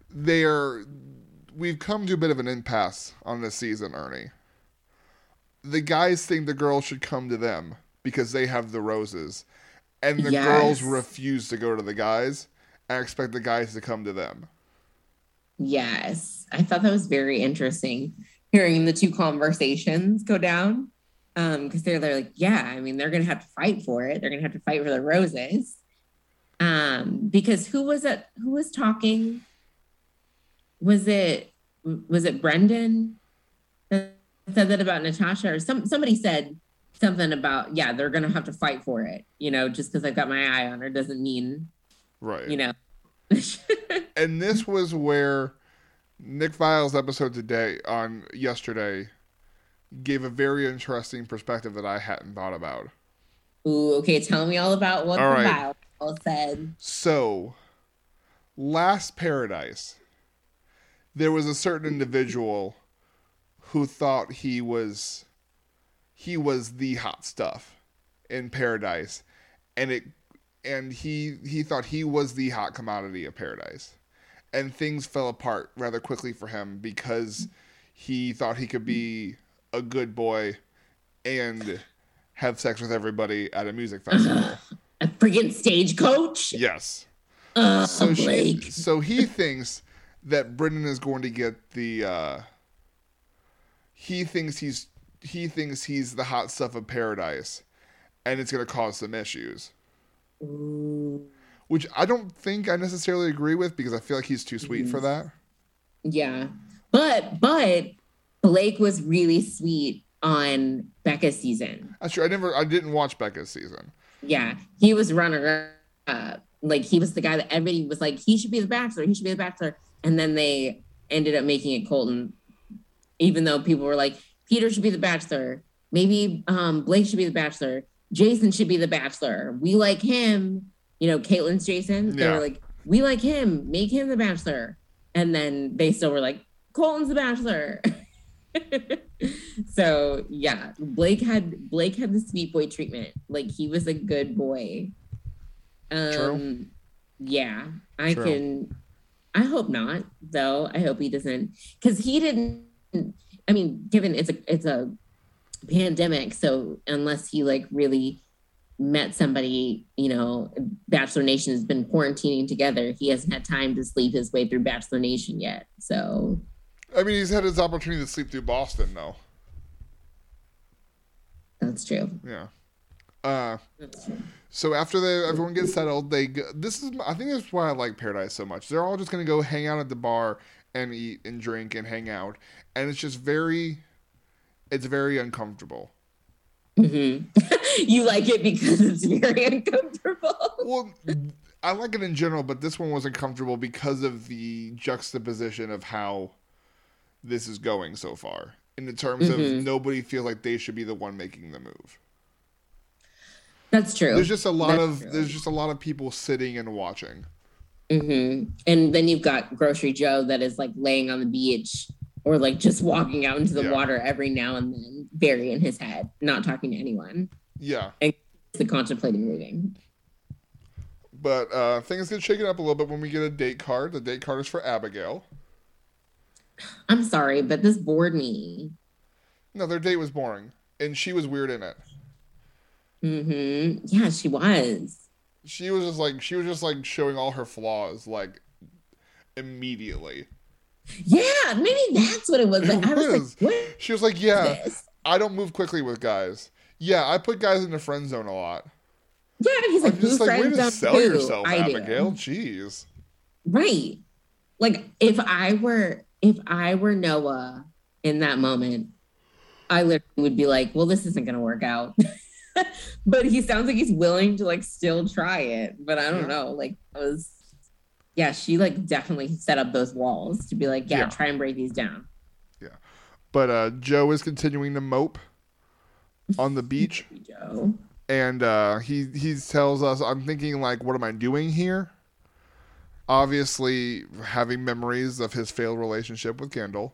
Speaker 1: they're we've come to a bit of an impasse on this season, Ernie. The guys think the girls should come to them because they have the roses, and the
Speaker 2: Yes.
Speaker 1: girls refuse to go to the guys and expect the guys to come to them.
Speaker 2: Yes, I thought that was very interesting hearing the two conversations go down. Um, because they're, they're like, yeah, I mean, they're gonna have to fight for it. They're gonna have to fight for the roses. Um, because who was it? Who was talking? Was it was it Brendan that said that about Natasha or some somebody said something about yeah, they're gonna have to fight for it. You know, just because I've got my eye on her doesn't mean
Speaker 1: Right.
Speaker 2: you know. <laughs>
Speaker 1: and this was where Nick Viall's episode today on yesterday gave a very interesting perspective that I hadn't thought about.
Speaker 2: Ooh, okay. Tell me all about what
Speaker 1: All right.
Speaker 2: Said.
Speaker 1: So, last paradise, there was a certain individual who thought he was he was the hot stuff in paradise, and it and he he thought he was the hot commodity of paradise, and things fell apart rather quickly for him because he thought he could be a good boy and have sex with everybody at a music festival. <laughs>
Speaker 2: A freaking stagecoach.
Speaker 1: yes.
Speaker 2: Uh,
Speaker 1: so she, so he thinks that Brendan is going to get the uh he thinks he's he thinks he's the hot stuff of paradise and it's going to cause some issues
Speaker 2: Ooh,
Speaker 1: which I don't think I necessarily agree with because I feel like he's too sweet
Speaker 2: Mm-hmm.
Speaker 1: for that
Speaker 2: yeah, but but Blake was really sweet on Becca's season.
Speaker 1: that's true I never I didn't watch Becca's season
Speaker 2: Yeah, he was runner up. Like he was the guy that everybody was like, he should be the bachelor. He should be the bachelor. And then they ended up making it Colton, even though people were like, Peter should be the bachelor. Maybe um, Blake should be the bachelor. Jason should be the bachelor. We like him. You know, Kaitlyn's Jason. They
Speaker 1: Yeah.
Speaker 2: were like, we like him. Make him the bachelor. And then they still were like, Colton's the bachelor. <laughs> so yeah, Blake had Blake had the sweet boy treatment. Like he was a good boy. Um
Speaker 1: True.
Speaker 2: yeah, I
Speaker 1: True.
Speaker 2: can I hope not, though. I hope he doesn't because he didn't I mean, given it's a it's a pandemic, so unless he like really met somebody, you know, Bachelor Nation has been quarantining together. He hasn't had time to sleep his way through Bachelor Nation yet. So
Speaker 1: I mean he's had his opportunity to sleep through Boston though
Speaker 2: that's true.
Speaker 1: yeah uh So after they everyone gets settled, they go, this is I think that's why I like Paradise so much. They're all just gonna go hang out at the bar and eat and drink and hang out, and it's just very, it's very uncomfortable.
Speaker 2: hmm <laughs> you like it because it's very uncomfortable.
Speaker 1: Well, I like it in general, but this one was uncomfortable because of the juxtaposition of how this is going so far. In the terms of
Speaker 2: Mhm.
Speaker 1: nobody feels like they should be the one making the move.
Speaker 2: That's true.
Speaker 1: There's just a lot
Speaker 2: That's
Speaker 1: of
Speaker 2: true.
Speaker 1: there's just a lot of people sitting and watching.
Speaker 2: hmm And then you've got Grocery Joe that is like laying on the beach or like just walking out into the
Speaker 1: Yeah.
Speaker 2: water every now and then, very in his head, not talking to anyone,
Speaker 1: Yeah.
Speaker 2: And the contemplating reading.
Speaker 1: But uh, things get shaken up a little bit when we get a date card. The date card is for Abigail.
Speaker 2: I'm sorry, but this bored me.
Speaker 1: No, their date was boring, and she was weird in it.
Speaker 2: Mm-hmm. Yeah, she was.
Speaker 1: She was just like she was just like showing all her flaws like immediately.
Speaker 2: Yeah, maybe that's what it was.
Speaker 1: It
Speaker 2: I was
Speaker 1: was.
Speaker 2: like, what is
Speaker 1: She was like, "Yeah. I don't move quickly with guys. Yeah, I put guys in the friend zone a lot.
Speaker 2: Yeah, he's like,
Speaker 1: I'm just like, way to sell
Speaker 2: who?
Speaker 1: yourself,
Speaker 2: I do.
Speaker 1: Abigail. Jeez.
Speaker 2: Right. Like if I were if I were Noah in that moment, I literally would be like, well, this isn't gonna work out. <laughs> but he sounds like he's willing to like still try it. But I don't
Speaker 1: Yeah.
Speaker 2: know. Like it was yeah, she like definitely set up those walls to be like, yeah,
Speaker 1: Yeah.
Speaker 2: try and break these down. Yeah.
Speaker 1: But uh, Joe is continuing to mope on the beach. <laughs>
Speaker 2: Joe.
Speaker 1: and uh, he he tells us, "I'm thinking like, what am I doing here?" Obviously, having memories of his failed relationship with Kendall.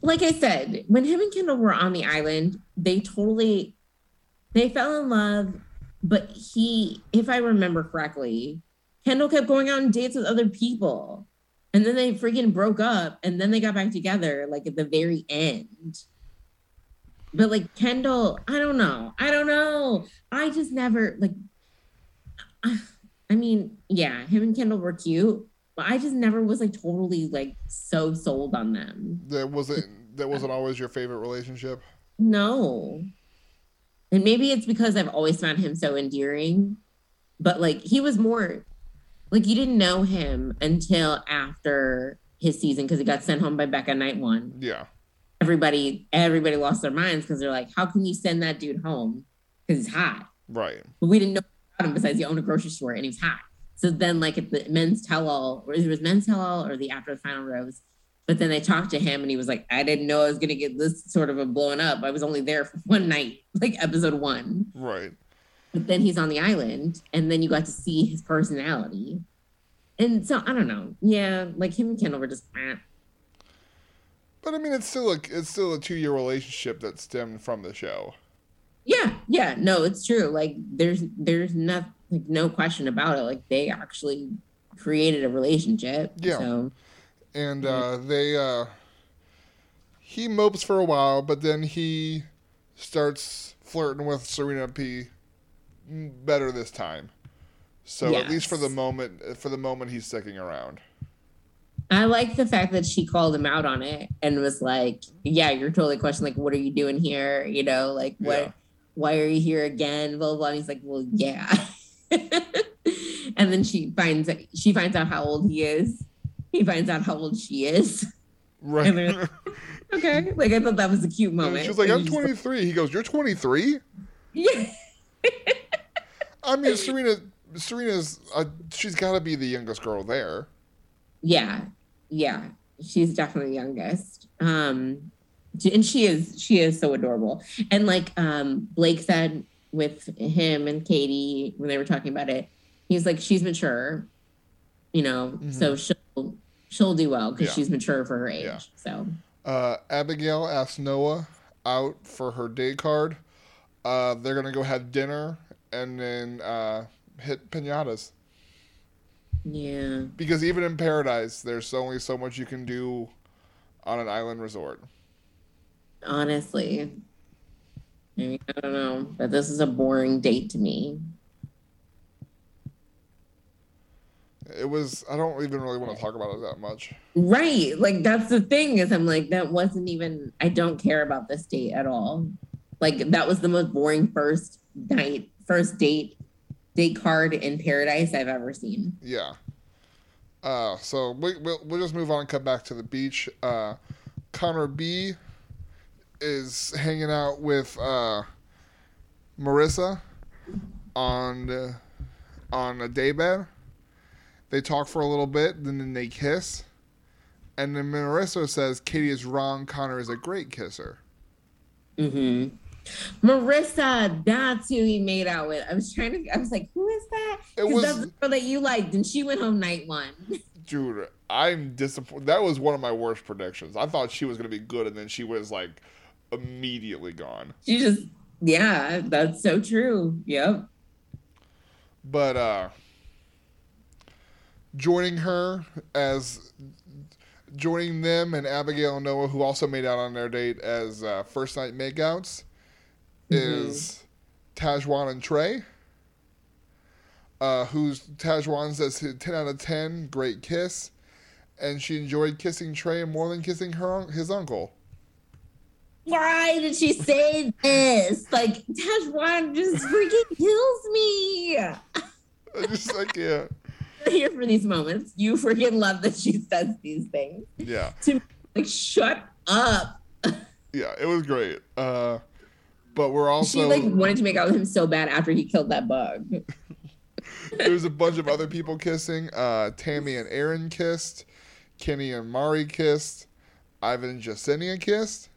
Speaker 2: like I said, when him and Kendall were on the island, they totally they fell in love, but he, if I remember correctly, Kendall kept going out on dates with other people. And then they freaking broke up and then they got back together like at the very end. But like Kendall, I don't know. I don't know. I just never like <sighs> I mean, yeah, him and Kendall were cute, but I just never was like totally like so sold on them.
Speaker 1: That wasn't <laughs> that wasn't always your favorite relationship.
Speaker 2: No. And maybe it's because I've always found him so endearing, but like he was more like you didn't know him until after his season because he got sent home by Becca night one.
Speaker 1: Yeah.
Speaker 2: Everybody, everybody lost their minds because they're like, "How can you send that dude home? Because he's hot."
Speaker 1: Right.
Speaker 2: But we didn't know about him besides he owned a grocery store and he was hot. So then, like at the men's tell all, or it was men's tell all, or the after the final rose. But then they talked to him and he was like, "I didn't know I was gonna get this sort of a blowing up. I was only there for one night, <laughs> like episode one."
Speaker 1: Right.
Speaker 2: But then he's on the island, and then you got to see his personality. And so I don't know. Yeah, like him and Kendall were just. Eh.
Speaker 1: But I mean, it's still a it's still a two year relationship that stemmed from the show.
Speaker 2: Yeah, yeah, no, it's true. Like there's there's not like no question about it. Like they actually created a relationship.
Speaker 1: Yeah.
Speaker 2: So
Speaker 1: And uh, they uh, he mopes for a while, but then he starts flirting with Serena P. Better this time. So at least for the moment, for the moment, he's sticking around.
Speaker 2: I like the fact that she called him out on it and was like, "Yeah, you're totally questioning like, what are you doing here? You know, like what?
Speaker 1: Yeah.
Speaker 2: Why are you here again? Blah blah." blah. And he's like, "Well, yeah." <laughs> and then she finds she finds out how old he is. He finds out how old she is.
Speaker 1: Right.
Speaker 2: And they're- Okay, like I thought that was a cute moment.
Speaker 1: She's like,
Speaker 2: And
Speaker 1: "I'm
Speaker 2: he's just
Speaker 1: 23." He goes, "You're 23." <laughs>
Speaker 2: Yeah. <laughs>
Speaker 1: I mean, Serena. Serena's. Uh, she's got to be the youngest girl there.
Speaker 2: yeah yeah she's definitely the youngest um and she is she is so adorable and like um blake said with him and katie when they were talking about it he's like she's mature you know so she'll she'll do well because
Speaker 1: Yeah.
Speaker 2: she's mature for her age
Speaker 1: Yeah.
Speaker 2: so
Speaker 1: Uh, Abigail asks Noah out for her day card. Uh, they're gonna go have dinner and then uh, hit pinatas
Speaker 2: yeah
Speaker 1: because even in paradise, there's only so much you can do on an island resort.
Speaker 2: honestly I mean, I don't know, but this is a boring date to me.
Speaker 1: It was. I don't even really want to talk about it that much.
Speaker 2: Right. Like that's the thing is I'm like, that wasn't even I don't care about this date at all. Like that was the most boring first night, first date, date card in paradise I've ever seen.
Speaker 1: Yeah. Uh, so we, we'll, we'll just move on and come back to the beach. Uh, Connor B is hanging out with uh, Marissa on uh, on a daybed. They talk for a little bit, then, then they kiss. And then Marissa says Katie is wrong. Connor is a great kisser.
Speaker 2: Mm-hmm. Marissa, that's who he made out with. I was trying to I was like, who is that?
Speaker 1: It was-
Speaker 2: that's the girl that you liked, and she went home night one. <laughs>
Speaker 1: Dude, I'm disappointed. That was one of my worst predictions. I thought she was going to be good, and then she was like immediately gone.
Speaker 2: She just yeah, that's so true. Yep.
Speaker 1: but uh joining her as joining them and Abigail and Noah, who also made out on their date as uh, first night makeouts, is Tazhjuan and Trey. Uh, who's Tazhjuan says ten out of ten, great kiss, and she enjoyed kissing Trey more than kissing her un- his uncle.
Speaker 2: Why did she say this? Like Tazhjuan just freaking kills me. <laughs>
Speaker 1: I just like yeah,
Speaker 2: I'm here for these moments. You freaking love that she says these things.
Speaker 1: yeah.
Speaker 2: To like, shut up. <laughs>
Speaker 1: Yeah, it was great. Uh, but we're also
Speaker 2: she like wanted to make out with him so bad after he killed that bug. <laughs>
Speaker 1: There's a bunch of other <laughs> people kissing. Uh, Tammy and Aaron kissed. Kenny and Mari kissed. Ivan and Jessenia kissed.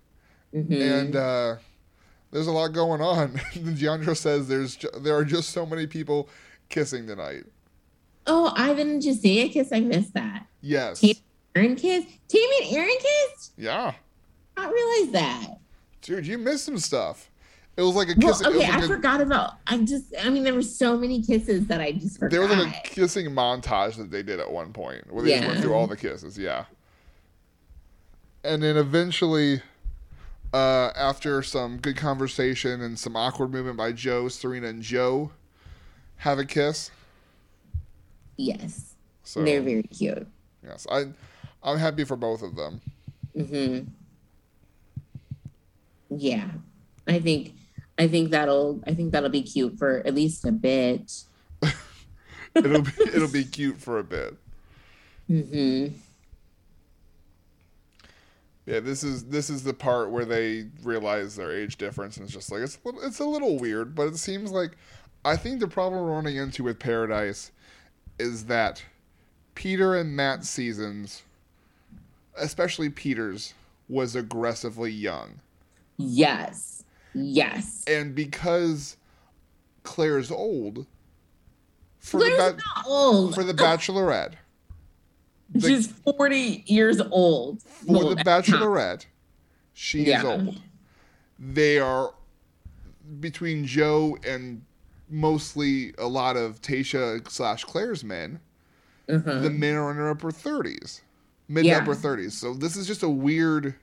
Speaker 2: Mhm.
Speaker 1: And uh, there's a lot going on. <laughs> Giandro says there's there are just so many people kissing tonight.
Speaker 2: oh, Ivan and Jessenia kiss. I missed that.
Speaker 1: Yes.
Speaker 2: Tammy and Aaron kiss. Tammy and Aaron kissed.
Speaker 1: Yeah.
Speaker 2: not realize that.
Speaker 1: Dude, you missed some stuff. It was like a
Speaker 2: Well,
Speaker 1: kiss. it
Speaker 2: okay,
Speaker 1: like
Speaker 2: I
Speaker 1: a-
Speaker 2: forgot about. I just, I mean, there were so many kisses that I just forgot.
Speaker 1: There was like a kissing montage that they did at one point where they just went through all the kisses, yeah. And then eventually, uh, after some good conversation and some awkward movement by Joe, Serena and Joe have a kiss.
Speaker 2: yes,
Speaker 1: So
Speaker 2: they're very cute.
Speaker 1: yes, I I'm happy for both of them.
Speaker 2: hmm Yeah, I think, I think that'll, I think that'll be cute for at least a bit. <laughs>
Speaker 1: It'll be it'll be cute for a bit.
Speaker 2: hmm
Speaker 1: Yeah, this is this is the part where they realize their age difference, and it's just like it's a little, it's a little weird, but it seems like I think the problem we're running into with Paradise is that Peter and Matt's seasons, especially Peter's, was aggressively young,
Speaker 2: Yes, yes.
Speaker 1: and because Clare's old for
Speaker 2: Clare's
Speaker 1: the ba-
Speaker 2: not old.
Speaker 1: for the Bachelorette, <laughs> the-
Speaker 2: She's forty years old.
Speaker 1: for
Speaker 2: Well,
Speaker 1: the Bachelorette, she is old. They are between Joe and mostly a lot of Tayshia slash Clare's men.
Speaker 2: Uh-huh.
Speaker 1: The men are in their upper thirties, mid
Speaker 2: yeah.
Speaker 1: upper thirties. So this is just a weird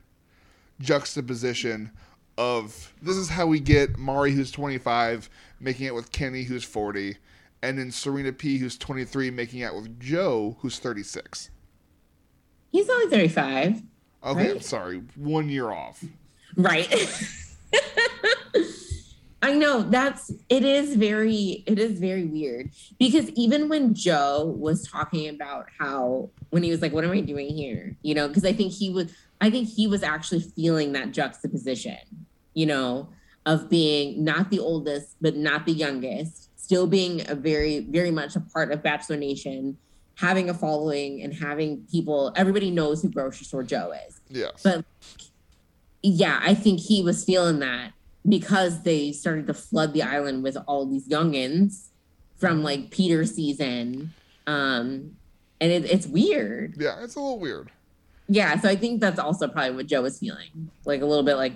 Speaker 1: juxtaposition of this is how we get Mari, who's twenty five, making it with Kenny, who's forty, and then Serena P, who's twenty three, making out with Joe, who's thirty six.
Speaker 2: He's only thirty-five.
Speaker 1: Oh, okay, I'm sorry, one year off.
Speaker 2: Right. <laughs> I know that's it is very it is very weird because even when Joe was talking about how when he was like what am I doing here you know because I think he was I think he was actually feeling that juxtaposition you know of being not the oldest but not the youngest still being a very very much a part of Bachelor Nation having a following and having people everybody knows who grocery store Joe is
Speaker 1: Yeah.
Speaker 2: But- yeah, I think he was feeling that because they started to flood the island with all these youngins from like Peter season. Um, and it, it's weird.
Speaker 1: yeah, it's a little weird.
Speaker 2: Yeah, so I think that's also probably what Joe was feeling. Like a little bit like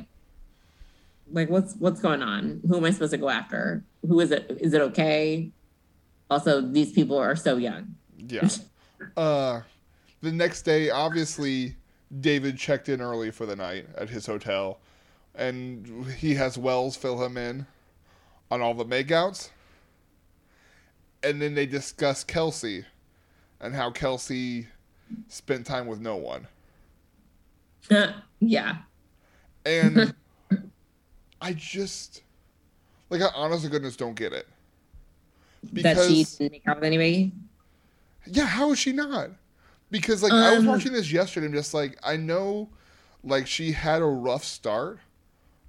Speaker 2: like what's what's going on? Who am I supposed to go after? Who is it? Is it okay? Also, these people are so young.
Speaker 1: Yeah. <laughs> uh, the next day, obviously, David checked in early for the night at his hotel, and he has Wells fill him in on all the makeouts. And then they discuss Kelsey and how Kelsey spent time with no one. <laughs>
Speaker 2: yeah.
Speaker 1: And <laughs> I just, like, I honest to goodness don't get it.
Speaker 2: that she didn't make out with anybody.
Speaker 1: Yeah, how is she not? Because like I was
Speaker 2: Um,
Speaker 1: watching this yesterday, and just like I know, like she had a rough start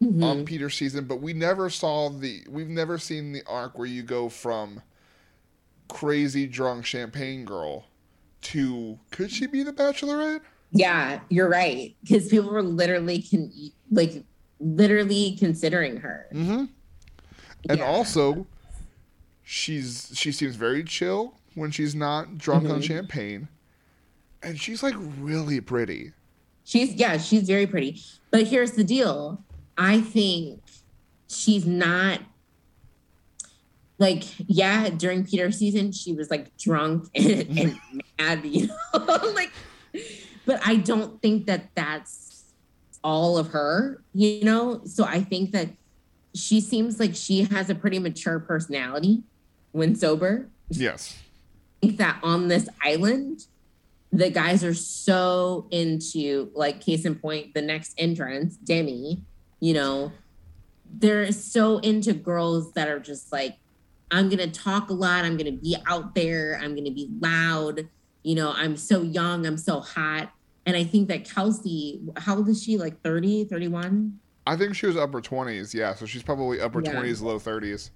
Speaker 2: Mhm.
Speaker 1: on Peter's season, but we never saw the we've never seen the arc where you go from crazy drunk champagne girl to could she be the Bachelorette?
Speaker 2: Yeah, you're right. Because people were literally can like literally considering her.
Speaker 1: Mm-hmm. And
Speaker 2: Yeah.
Speaker 1: also, she's she seems very chill when she's not drunk on
Speaker 2: Mhm.
Speaker 1: champagne, and she's like really pretty.
Speaker 2: she's yeah, she's very pretty. But here's the deal. I think she's not like yeah, during peter season, she was like drunk and, and <laughs> mad, you know, <laughs> like but I don't think that that's all of her, you know? So I think that she seems like she has a pretty mature personality when sober.
Speaker 1: Yes.
Speaker 2: I think that on this island, the guys are so into like case in point, the next entrance, Demi, you know, they're so into girls that are just like, I'm gonna talk a lot, I'm gonna be out there, I'm gonna be loud, you know, I'm so young, I'm so hot. And I think that Kelsey, how old is she? Like 30, 31?
Speaker 1: I think she was upper twenties. Yeah, so she's probably upper
Speaker 2: Yeah.
Speaker 1: twenties, low thirties.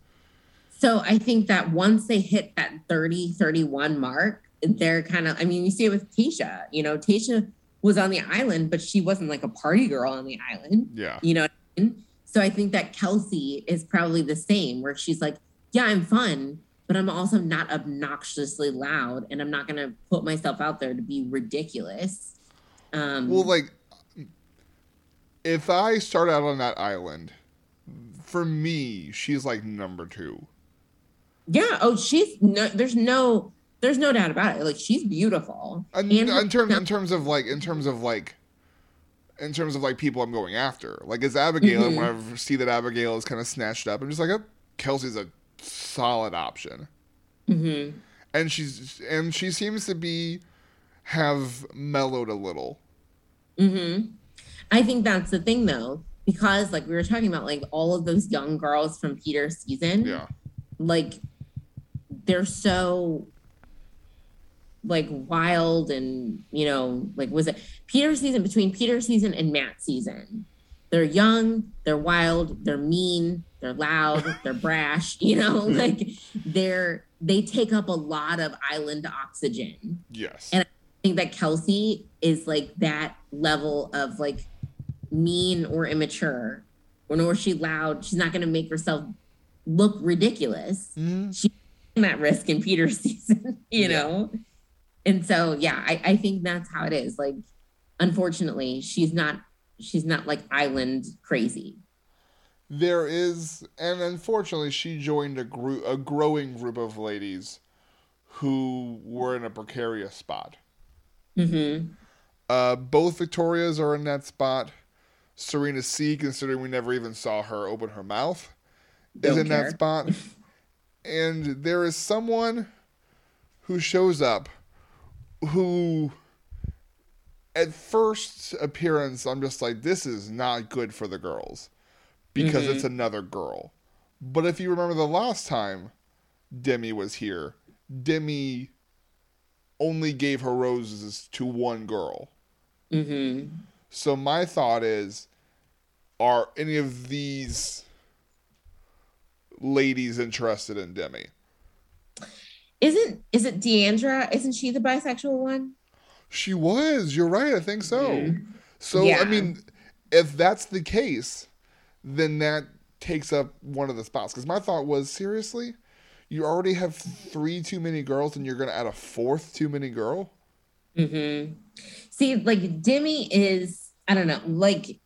Speaker 2: So I think that once they hit that 30, 31 mark, they're kind of, I mean, you see it with Tasha. You know, Tasha was on the island, but she wasn't like a party girl on the island.
Speaker 1: Yeah.
Speaker 2: You know what I mean? So I think that Kelsey is probably the same, where she's like, yeah, I'm fun, but I'm also not obnoxiously loud and I'm not going to put myself out there to be ridiculous. Um,
Speaker 1: Well, like if I start out on that island, for me, she's like number two.
Speaker 2: Yeah. Oh, she's no. There's no. There's no doubt about it. Like she's beautiful.
Speaker 1: And,
Speaker 2: And-
Speaker 1: in terms in terms of like in terms of like in terms of like people I'm going after. Like as Abigail, and
Speaker 2: Mhm.
Speaker 1: when I see that Abigail is kind of snatched up, I'm just like, oh, Kelsey's a solid option.
Speaker 2: hmm
Speaker 1: And she's and she seems to be have mellowed a little.
Speaker 2: hmm I think that's the thing though, because like we were talking about, like all of those young girls from Peter's season,
Speaker 1: Yeah.
Speaker 2: like they're so like wild and you know like was it peter season between peter season and matt season they're young they're wild they're mean they're loud <laughs> they're brash you know like they're they take up a lot of island oxygen
Speaker 1: Yes.
Speaker 2: And- I think that Kelsey is like that level of like mean or immature, or nor is she loud. She's not going to make herself look ridiculous.
Speaker 1: Mhm.
Speaker 2: in that risk in Peter's <laughs> season, you
Speaker 1: Yeah.
Speaker 2: know? And so, yeah, I, I think that's how it is. Like, unfortunately, she's not, she's not like island crazy.
Speaker 1: There is, and unfortunately, she joined a group, a growing group of ladies who were in a precarious spot.
Speaker 2: Mm-hmm.
Speaker 1: Uh, both Victorias are in that spot. Serena C, considering we never even saw her open her mouth, is
Speaker 2: Don't
Speaker 1: in
Speaker 2: care.
Speaker 1: that spot. <laughs> and there is someone who shows up who, at first appearance, I'm just like, this is not good for the girls because
Speaker 2: Mhm.
Speaker 1: it's another girl. But if you remember the last time Demi was here, Demi only gave her roses to one girl.
Speaker 2: Mm-hmm.
Speaker 1: So my thought is, are any of these ladies interested in Demi?
Speaker 2: Isn't, is it Deandra? Isn't she the bisexual one?
Speaker 1: She was. You're right. I think so.
Speaker 2: Mhm.
Speaker 1: So
Speaker 2: Yeah.
Speaker 1: I mean, if that's the case, then that takes up one of the spots. Because my thought was, seriously, you already have three too many girls, and you're going to add a fourth too many girl.
Speaker 2: Mm-hmm. See, like Demi is, I don't know, like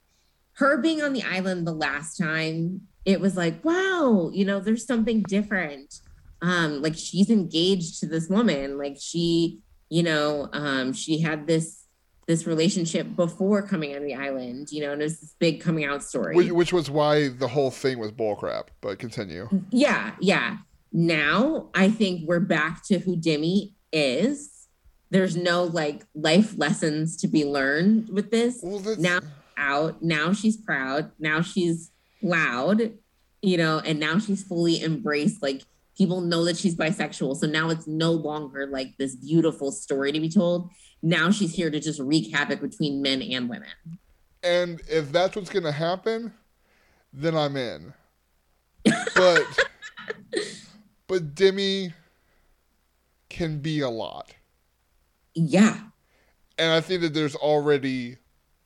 Speaker 2: her being on the island the last time, it was like, wow, you know, there's something different. Um, like she's engaged to this woman, like she, you know, um, she had this this relationship before coming on the island, you know, and it's this big coming out story.
Speaker 1: Which, which was why the whole thing was bullcrap. But continue.
Speaker 2: Yeah, yeah. Now I think we're back to who Demi is. There's no like life lessons to be learned with this.
Speaker 1: Well,
Speaker 2: Now out, now she's proud, now she's loud, you know, and now she's fully embraced. Like people know that she's bisexual. So now it's no longer like this beautiful story to be told. Now she's here to just wreak havoc between men and women.
Speaker 1: And if that's what's going to happen, then I'm in. But <laughs> but Demi can be a lot.
Speaker 2: Yeah.
Speaker 1: And I think that there's already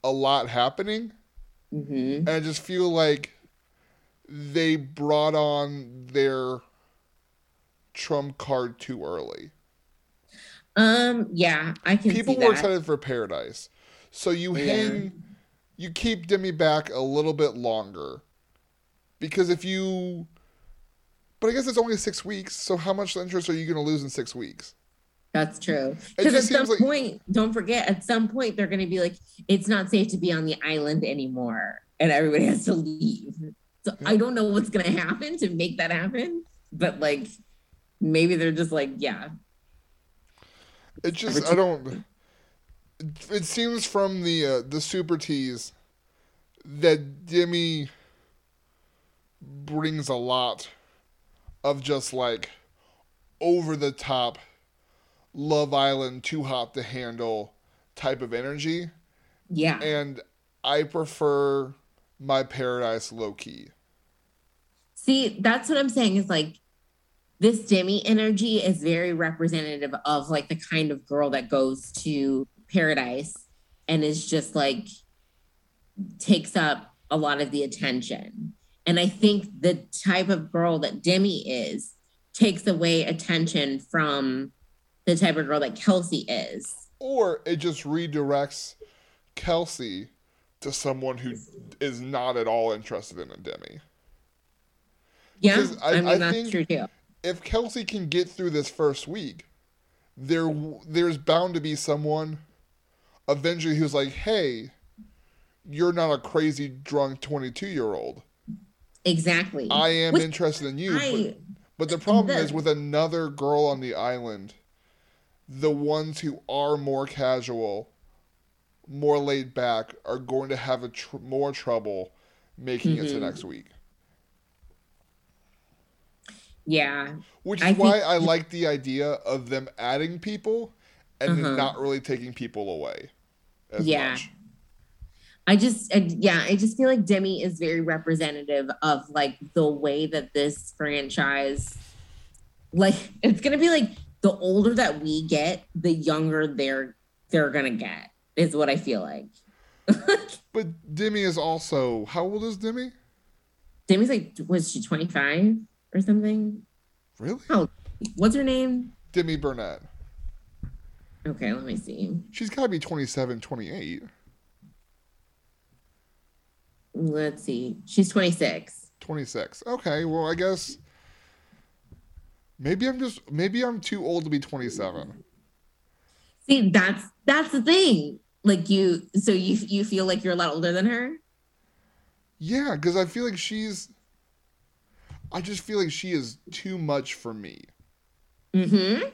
Speaker 1: a lot happening.
Speaker 2: hmm
Speaker 1: And I just feel like they brought on their trump card too early.
Speaker 2: Um, yeah, I can
Speaker 1: People were excited for Paradise. So you
Speaker 2: Yeah.
Speaker 1: hang you keep Demi back a little bit longer. Because if you but I guess it's only six weeks, so how much interest are you gonna lose in six weeks?
Speaker 2: That's true. Because at some
Speaker 1: like-
Speaker 2: point, don't forget, at some point they're going to be like, it's not safe to be on the island anymore, and everybody has to leave. So I don't know what's going to happen to make that happen, but like maybe they're just like, yeah,
Speaker 1: It just I don't. It seems from the uh, the super tease that Demi brings a lot of just like over the top Love Island too hot to handle type of energy,
Speaker 2: yeah,
Speaker 1: and I prefer my Paradise low key.
Speaker 2: See, that's what I'm saying is like this Demi energy is very representative of like the kind of girl that goes to paradise and is just like takes up a lot of the attention. And I think the type of girl that Demi is takes away attention from the type of girl that Kelsey is.
Speaker 1: Or it just redirects Kelsey to someone who is not at all interested in a Demi.
Speaker 2: Yeah,
Speaker 1: I-
Speaker 2: I, mean
Speaker 1: I
Speaker 2: that's
Speaker 1: think-
Speaker 2: true too.
Speaker 1: If Kelsey can get through this first week, there there's bound to be someone eventually who's like, "Hey, you're not a crazy drunk 22 year old.
Speaker 2: Exactly.
Speaker 1: I am interested in you."
Speaker 2: I,
Speaker 1: but, but the problem
Speaker 2: the-
Speaker 1: is with another girl on the island, the ones who are more casual, more laid back, are going to have a tr- more trouble making it to
Speaker 2: Mhm.
Speaker 1: next week.
Speaker 2: yeah,
Speaker 1: Which is
Speaker 2: I
Speaker 1: why
Speaker 2: think-
Speaker 1: I like the idea of them adding people and
Speaker 2: Uh-huh.
Speaker 1: not really taking people away as
Speaker 2: Yeah.
Speaker 1: much.
Speaker 2: I just, I, yeah, I just feel like Demi is very representative of like the way that this franchise, like, it's gonna be like the older that we get, the younger they're they're gonna get. Is what I feel like. <laughs>
Speaker 1: But Demi is also how old is Demi?
Speaker 2: Demi's like, was she twenty five or something?
Speaker 1: Really?
Speaker 2: Oh, what's her name?
Speaker 1: Demi Burnett.
Speaker 2: Okay, let me see.
Speaker 1: She's got to be 27, 28.
Speaker 2: Let's see. She's twenty six.
Speaker 1: 26. Okay, well, I guess maybe I'm just maybe I'm too old to be 27.
Speaker 2: See, that's that's the thing. Like you, so you you feel like you're a lot older than her.
Speaker 1: Yeah, cuz I feel like she's I just feel like she is too much for me.
Speaker 2: Mm-hmm.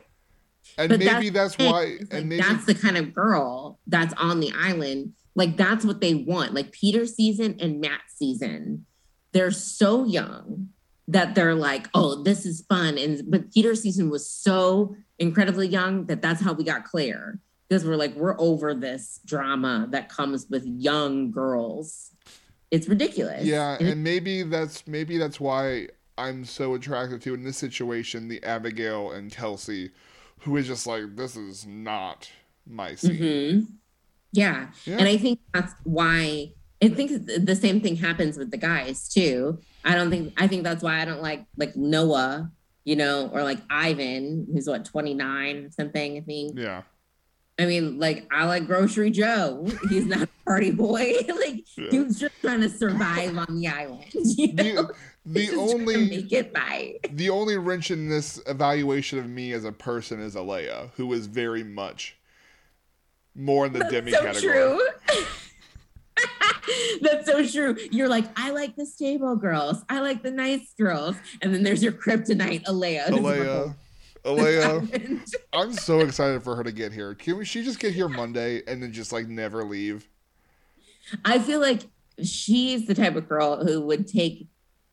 Speaker 1: And
Speaker 2: But
Speaker 1: maybe that's,
Speaker 2: Hey,
Speaker 1: why
Speaker 2: like,
Speaker 1: and maybe
Speaker 2: that's the kind of girl that's on the island. Like that's what they want. Like Peter season and Matt season, they're so young that they're like, oh, this is fun. And but Peter season was so incredibly young that that's how we got Clare because we're like, we're over this drama that comes with young girls. It's ridiculous.
Speaker 1: Yeah,
Speaker 2: And
Speaker 1: and maybe that's maybe that's why I'm so attracted to in this situation the Abigail and Kelsey, who is just like this is not my scene.
Speaker 2: Mhm. Yeah.
Speaker 1: Yeah.
Speaker 2: And I think that's why I think the same thing happens with the guys too. I don't think I think that's why I don't like like Noah, you know, or like Ivan, who's what 29 or something, I think.
Speaker 1: yeah.
Speaker 2: I mean, like I like Grocery Joe. He's not a party boy. <laughs> like
Speaker 1: Yeah.
Speaker 2: dude's just trying to survive on the island. <laughs> You know?
Speaker 1: The, the
Speaker 2: just trying to
Speaker 1: only
Speaker 2: make it by.
Speaker 1: the only wrench in this evaluation of me as a person is Alayah, who is very much more in the demi
Speaker 2: so
Speaker 1: category.
Speaker 2: true. <laughs> That's so true. You're like, I like the stable girls. I like the nice girls. And then there's your kryptonite, Alayah.
Speaker 1: Alayah,
Speaker 2: Alayah. <laughs>
Speaker 1: I'm so excited for her to get here. Can we, she just get here Monday and then just like never leave?
Speaker 2: I feel like she's the type of girl who would take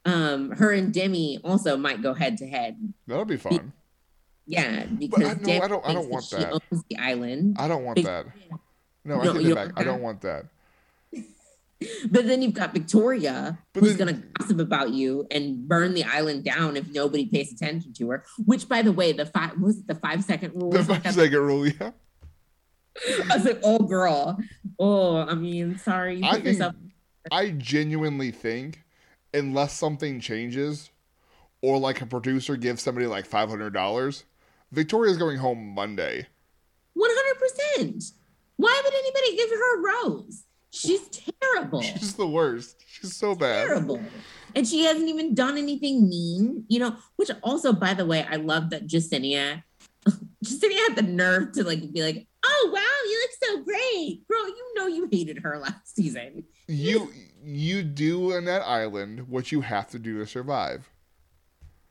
Speaker 2: um her and Demi also might go head to head.
Speaker 1: That'll be fun.
Speaker 2: Yeah, because
Speaker 1: I- no, I don't- I don't want
Speaker 2: she
Speaker 1: that.
Speaker 2: owns the island.
Speaker 1: I don't want that. <laughs> No, I
Speaker 2: No,
Speaker 1: take it
Speaker 2: don't
Speaker 1: back.
Speaker 2: want
Speaker 1: I don't
Speaker 2: that?
Speaker 1: want that. <laughs>
Speaker 2: But then you've got Victoria,
Speaker 1: But
Speaker 2: who's going to gossip about you and burn the island down if nobody pays attention to her. Which, by the way, the five was it the five second rule.
Speaker 1: The five second rule, yeah. <laughs>
Speaker 2: I was like, oh, girl. Oh, I mean, sorry. You
Speaker 1: I think
Speaker 2: yourself.
Speaker 1: I genuinely think unless something changes or like a producer gives somebody like five hundred dollars, Victoria's going home Monday.
Speaker 2: 100%. Why would anybody give her a rose? She's terrible. <laughs>
Speaker 1: She's the worst. She's so bad.
Speaker 2: terrible. And she hasn't even done anything mean, you know, which also, by the way, I love that Jessenia, <laughs> Jessenia had the nerve to like be like, oh, wow, you look so great. Girl, you know you hated her last season.
Speaker 1: You you do on that island what you have to do to survive.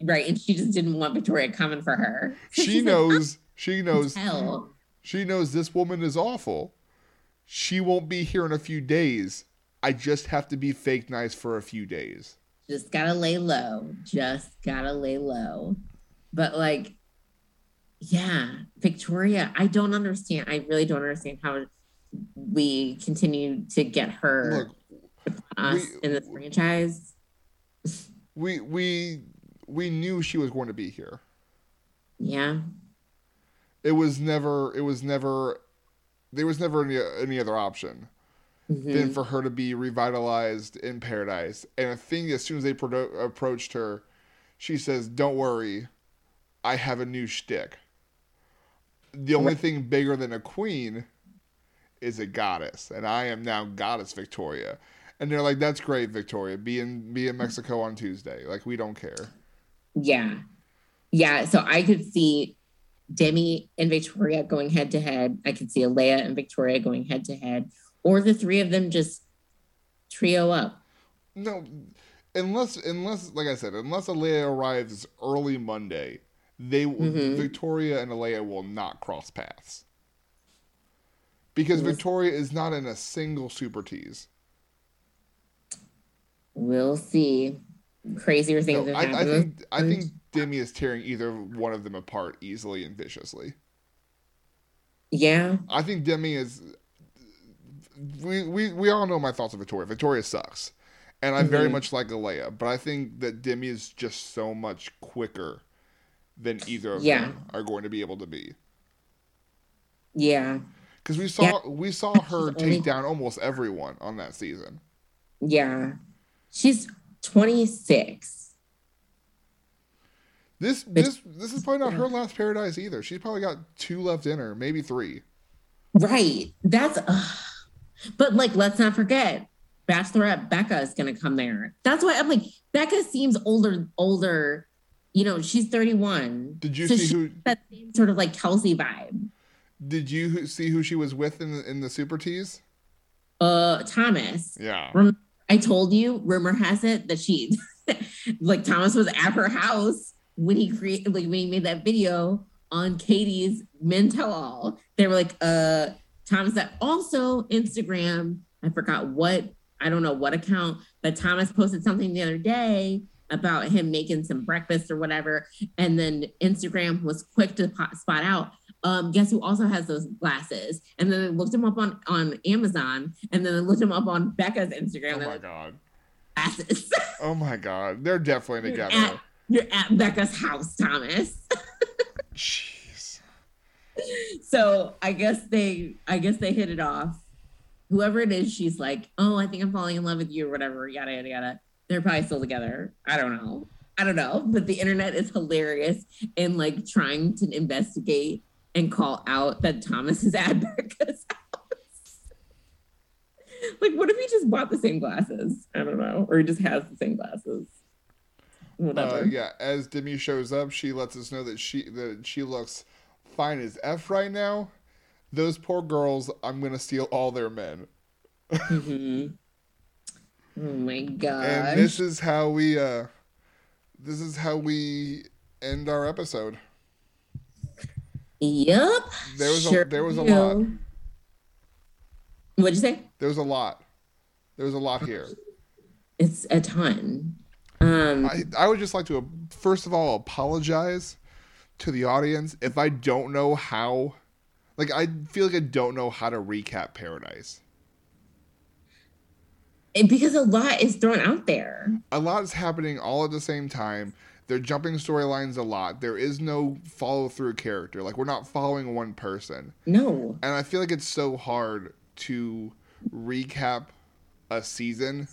Speaker 2: Right. And she just didn't want Victoria coming for her. <laughs>
Speaker 1: She
Speaker 2: she's like,
Speaker 1: knows she
Speaker 2: "Oh,
Speaker 1: knows
Speaker 2: hell.
Speaker 1: she knows this woman is awful. She won't be here in a few days. I just have to be fake nice for a few days.
Speaker 2: Just gotta lay low. Just gotta lay low. But like, yeah, Victoria, I don't understand. I really don't understand how we continue to get her
Speaker 1: Look,
Speaker 2: us
Speaker 1: we-
Speaker 2: in this franchise.
Speaker 1: we we we knew she was going to be here.
Speaker 2: Yeah.
Speaker 1: It was never it was never there was never any any other option
Speaker 2: Mhm.
Speaker 1: than for her to be revitalized in paradise. And I think as soon as they pro- approached her, she says, "Don't worry, I have a new shtick." The only
Speaker 2: Right.
Speaker 1: thing bigger than a queen is a goddess, and I am now goddess Victoria. And they're like, "That's great, Victoria. Be in be in Mexico on Tuesday. Like we don't care."
Speaker 2: Yeah. Yeah. So I could see Demi and Victoria going head to head. I could see Alayah and Victoria going head to head, or the three of them just trio up.
Speaker 1: No, unless unless like I said, unless Alayah arrives early Monday, they
Speaker 2: Mhm.
Speaker 1: Victoria and Alayah will not cross paths. Because. Victoria is not in a single super tease.
Speaker 2: We'll see. Crazier things
Speaker 1: No, I, I think I think Demi is tearing either one of them apart easily and viciously.
Speaker 2: yeah.
Speaker 1: I think Demi is. We, we, we all know my thoughts of Victoria. Victoria sucks. And I very
Speaker 2: Mhm.
Speaker 1: much like Alayah, but I think that Demi is just so much quicker than either of
Speaker 2: Yeah.
Speaker 1: them are going to be able to be.
Speaker 2: Yeah.
Speaker 1: Because we saw we saw <laughs> her take down almost everyone on that season.
Speaker 2: Yeah. She's 26.
Speaker 1: This this this is probably not her last paradise either. She's probably got two left in her, maybe three.
Speaker 2: Right. That's, but like, let's not forget, Bachelorette Becca is going to come there. That's why I'm like, Becca seems older, older. You know, she's 31.
Speaker 1: Did you
Speaker 2: So
Speaker 1: see who?
Speaker 2: That same sort of like Kelsey vibe.
Speaker 1: Did you see who she was with in the, in the super tease?
Speaker 2: Uh, Thomas.
Speaker 1: Yeah.
Speaker 2: Rem- I told you, rumor has it that she, <laughs> like Thomas was at her house when he created, like when he made that video on Katie's men tell all. They were like, uh, Thomas that also Instagram. I forgot what I don't know what account, but Thomas posted something the other day about him making some breakfast or whatever, and then Instagram was quick to spot out. Um, guess who also has those glasses? And then looked him up on on Amazon, and then looked him up on Becca's Instagram.
Speaker 1: Oh my
Speaker 2: like,
Speaker 1: god.
Speaker 2: glasses. <laughs>
Speaker 1: Oh my god. They're definitely
Speaker 2: You're
Speaker 1: together.
Speaker 2: at, you're at Becca's house, Thomas. <laughs>
Speaker 1: Jeez.
Speaker 2: so I guess they I guess they hit it off. Whoever it is, she's like, oh, I think I'm falling in love with you or whatever, yada yada yada. They're probably still together. I don't know. I don't know. But the internet is hilarious in like trying to investigate and call out that Thomas is at <laughs> Becca's house. like, what if he just bought the same glasses? I don't know. Or he just has the same glasses. Whatever.
Speaker 1: Uh, yeah, as Demi shows up, she lets us know that she that she looks fine as F right now. Those poor girls, I'm gonna steal all their men.
Speaker 2: Mhm. Oh my god.
Speaker 1: And this is how we uh this is how we end our episode.
Speaker 2: Yep.
Speaker 1: There was a
Speaker 2: sure
Speaker 1: there was a lot.
Speaker 2: What'd you say?
Speaker 1: There was a lot. There was a lot here.
Speaker 2: It's a ton. Um,
Speaker 1: I, I would just like to, uh, first of all, apologize to the audience if I don't know how. Like, I feel like I don't know how to recap Paradise.
Speaker 2: because a lot is thrown out there.
Speaker 1: A lot is happening all at the same time. They're jumping storylines a lot. There is no follow through character. Like, we're not following one person.
Speaker 2: No.
Speaker 1: And I feel like it's so hard to recap a season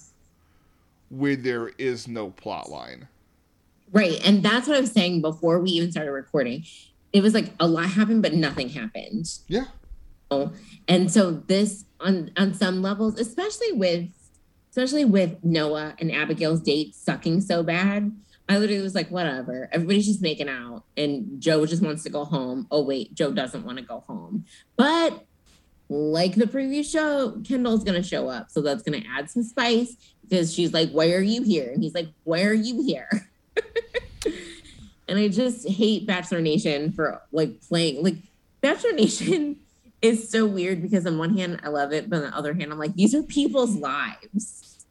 Speaker 1: where there is no plot line.
Speaker 2: Right. And that's what I was saying before we even started recording. It was like a lot happened, but nothing happened.
Speaker 1: Yeah.
Speaker 2: And so this on on some levels, especially with especially with Noah and Abigail's date sucking so bad, I literally was like, whatever. Everybody's just making out, and Joe just wants to go home. Oh wait, Joe doesn't want to go home. But like the previous show, Kendall's gonna show up, so that's gonna add some spice because she's like, "Why are you here?" And he's like, "Why are you here?" <laughs> and I just hate Bachelor Nation for like playing like Bachelor Nation <laughs> is so weird because on one hand I love it, but on the other hand I'm like these are people's lives.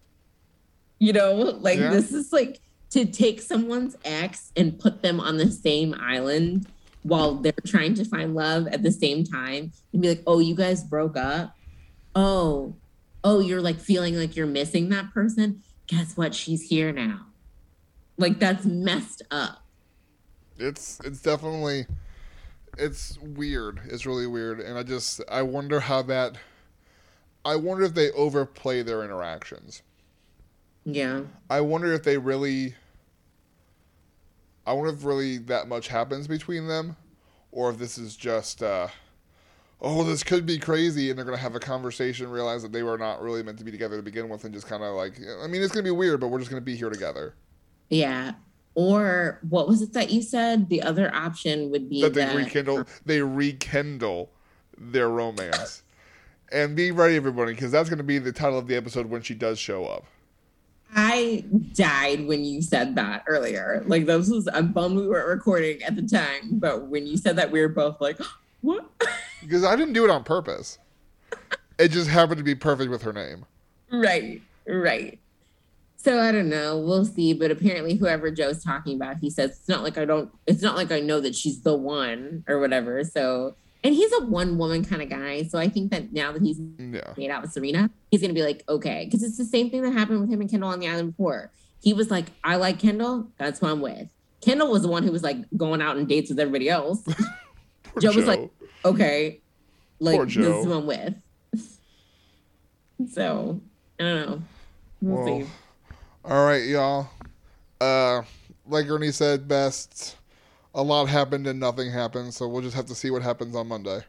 Speaker 2: You know, like
Speaker 1: Yeah.
Speaker 2: this is like to take someone's ex and put them on the same island while they're trying to find love at the same time and be like, "Oh, you guys broke up? Oh, oh, you're like feeling like you're missing that person? Guess what? She's here now." Like that's messed up.
Speaker 1: it's it's definitely it's weird it's really weird and i just i wonder how that i wonder if they overplay their interactions
Speaker 2: Yeah.
Speaker 1: i wonder if they really i wonder if really that much happens between them or if this is just uh oh, this could be crazy, and they're gonna have a conversation, realize that they were not really meant to be together to begin with, and just kind of like, I mean, it's gonna be weird, but we're just gonna be here together.
Speaker 2: Yeah. Or what was it that you said? The other option would be
Speaker 1: That they
Speaker 2: that
Speaker 1: rekindle, they rekindle their romance, and be ready, everybody, because that's gonna be the title of the episode when she does show up.
Speaker 2: I died when you said that earlier. Like this was I'm bummed we weren't recording at the time, but when you said that we were both like, <gasps> what? <laughs>
Speaker 1: Because I didn't do it on purpose. It just happened to be perfect with her name.
Speaker 2: right, right. So I don't know. We'll see. But apparently whoever Joe's talking about, he says it's not like I don't it's not like I know that she's the one or whatever. So and he's a one woman kind of guy. So I think that now that he's
Speaker 1: Yeah.
Speaker 2: made out with Serena, he's gonna be like, okay, because it's the same thing that happened with him and Kendall on the island before. He was like, I like Kendall, that's who I'm with. Kendall was the one who was like going out and dates with everybody else. <laughs>
Speaker 1: Poor
Speaker 2: Joe was like, okay, like this
Speaker 1: Joe.
Speaker 2: is who I'm with. <laughs> so I don't know. We'll
Speaker 1: Well,
Speaker 2: see.
Speaker 1: All right, y'all. Uh, like Ernie said best, a lot happened and nothing happened, so we'll just have to see what happens on Monday.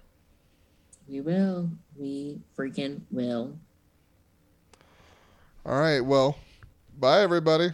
Speaker 2: We will. We freaking will.
Speaker 1: All right, well, bye, everybody.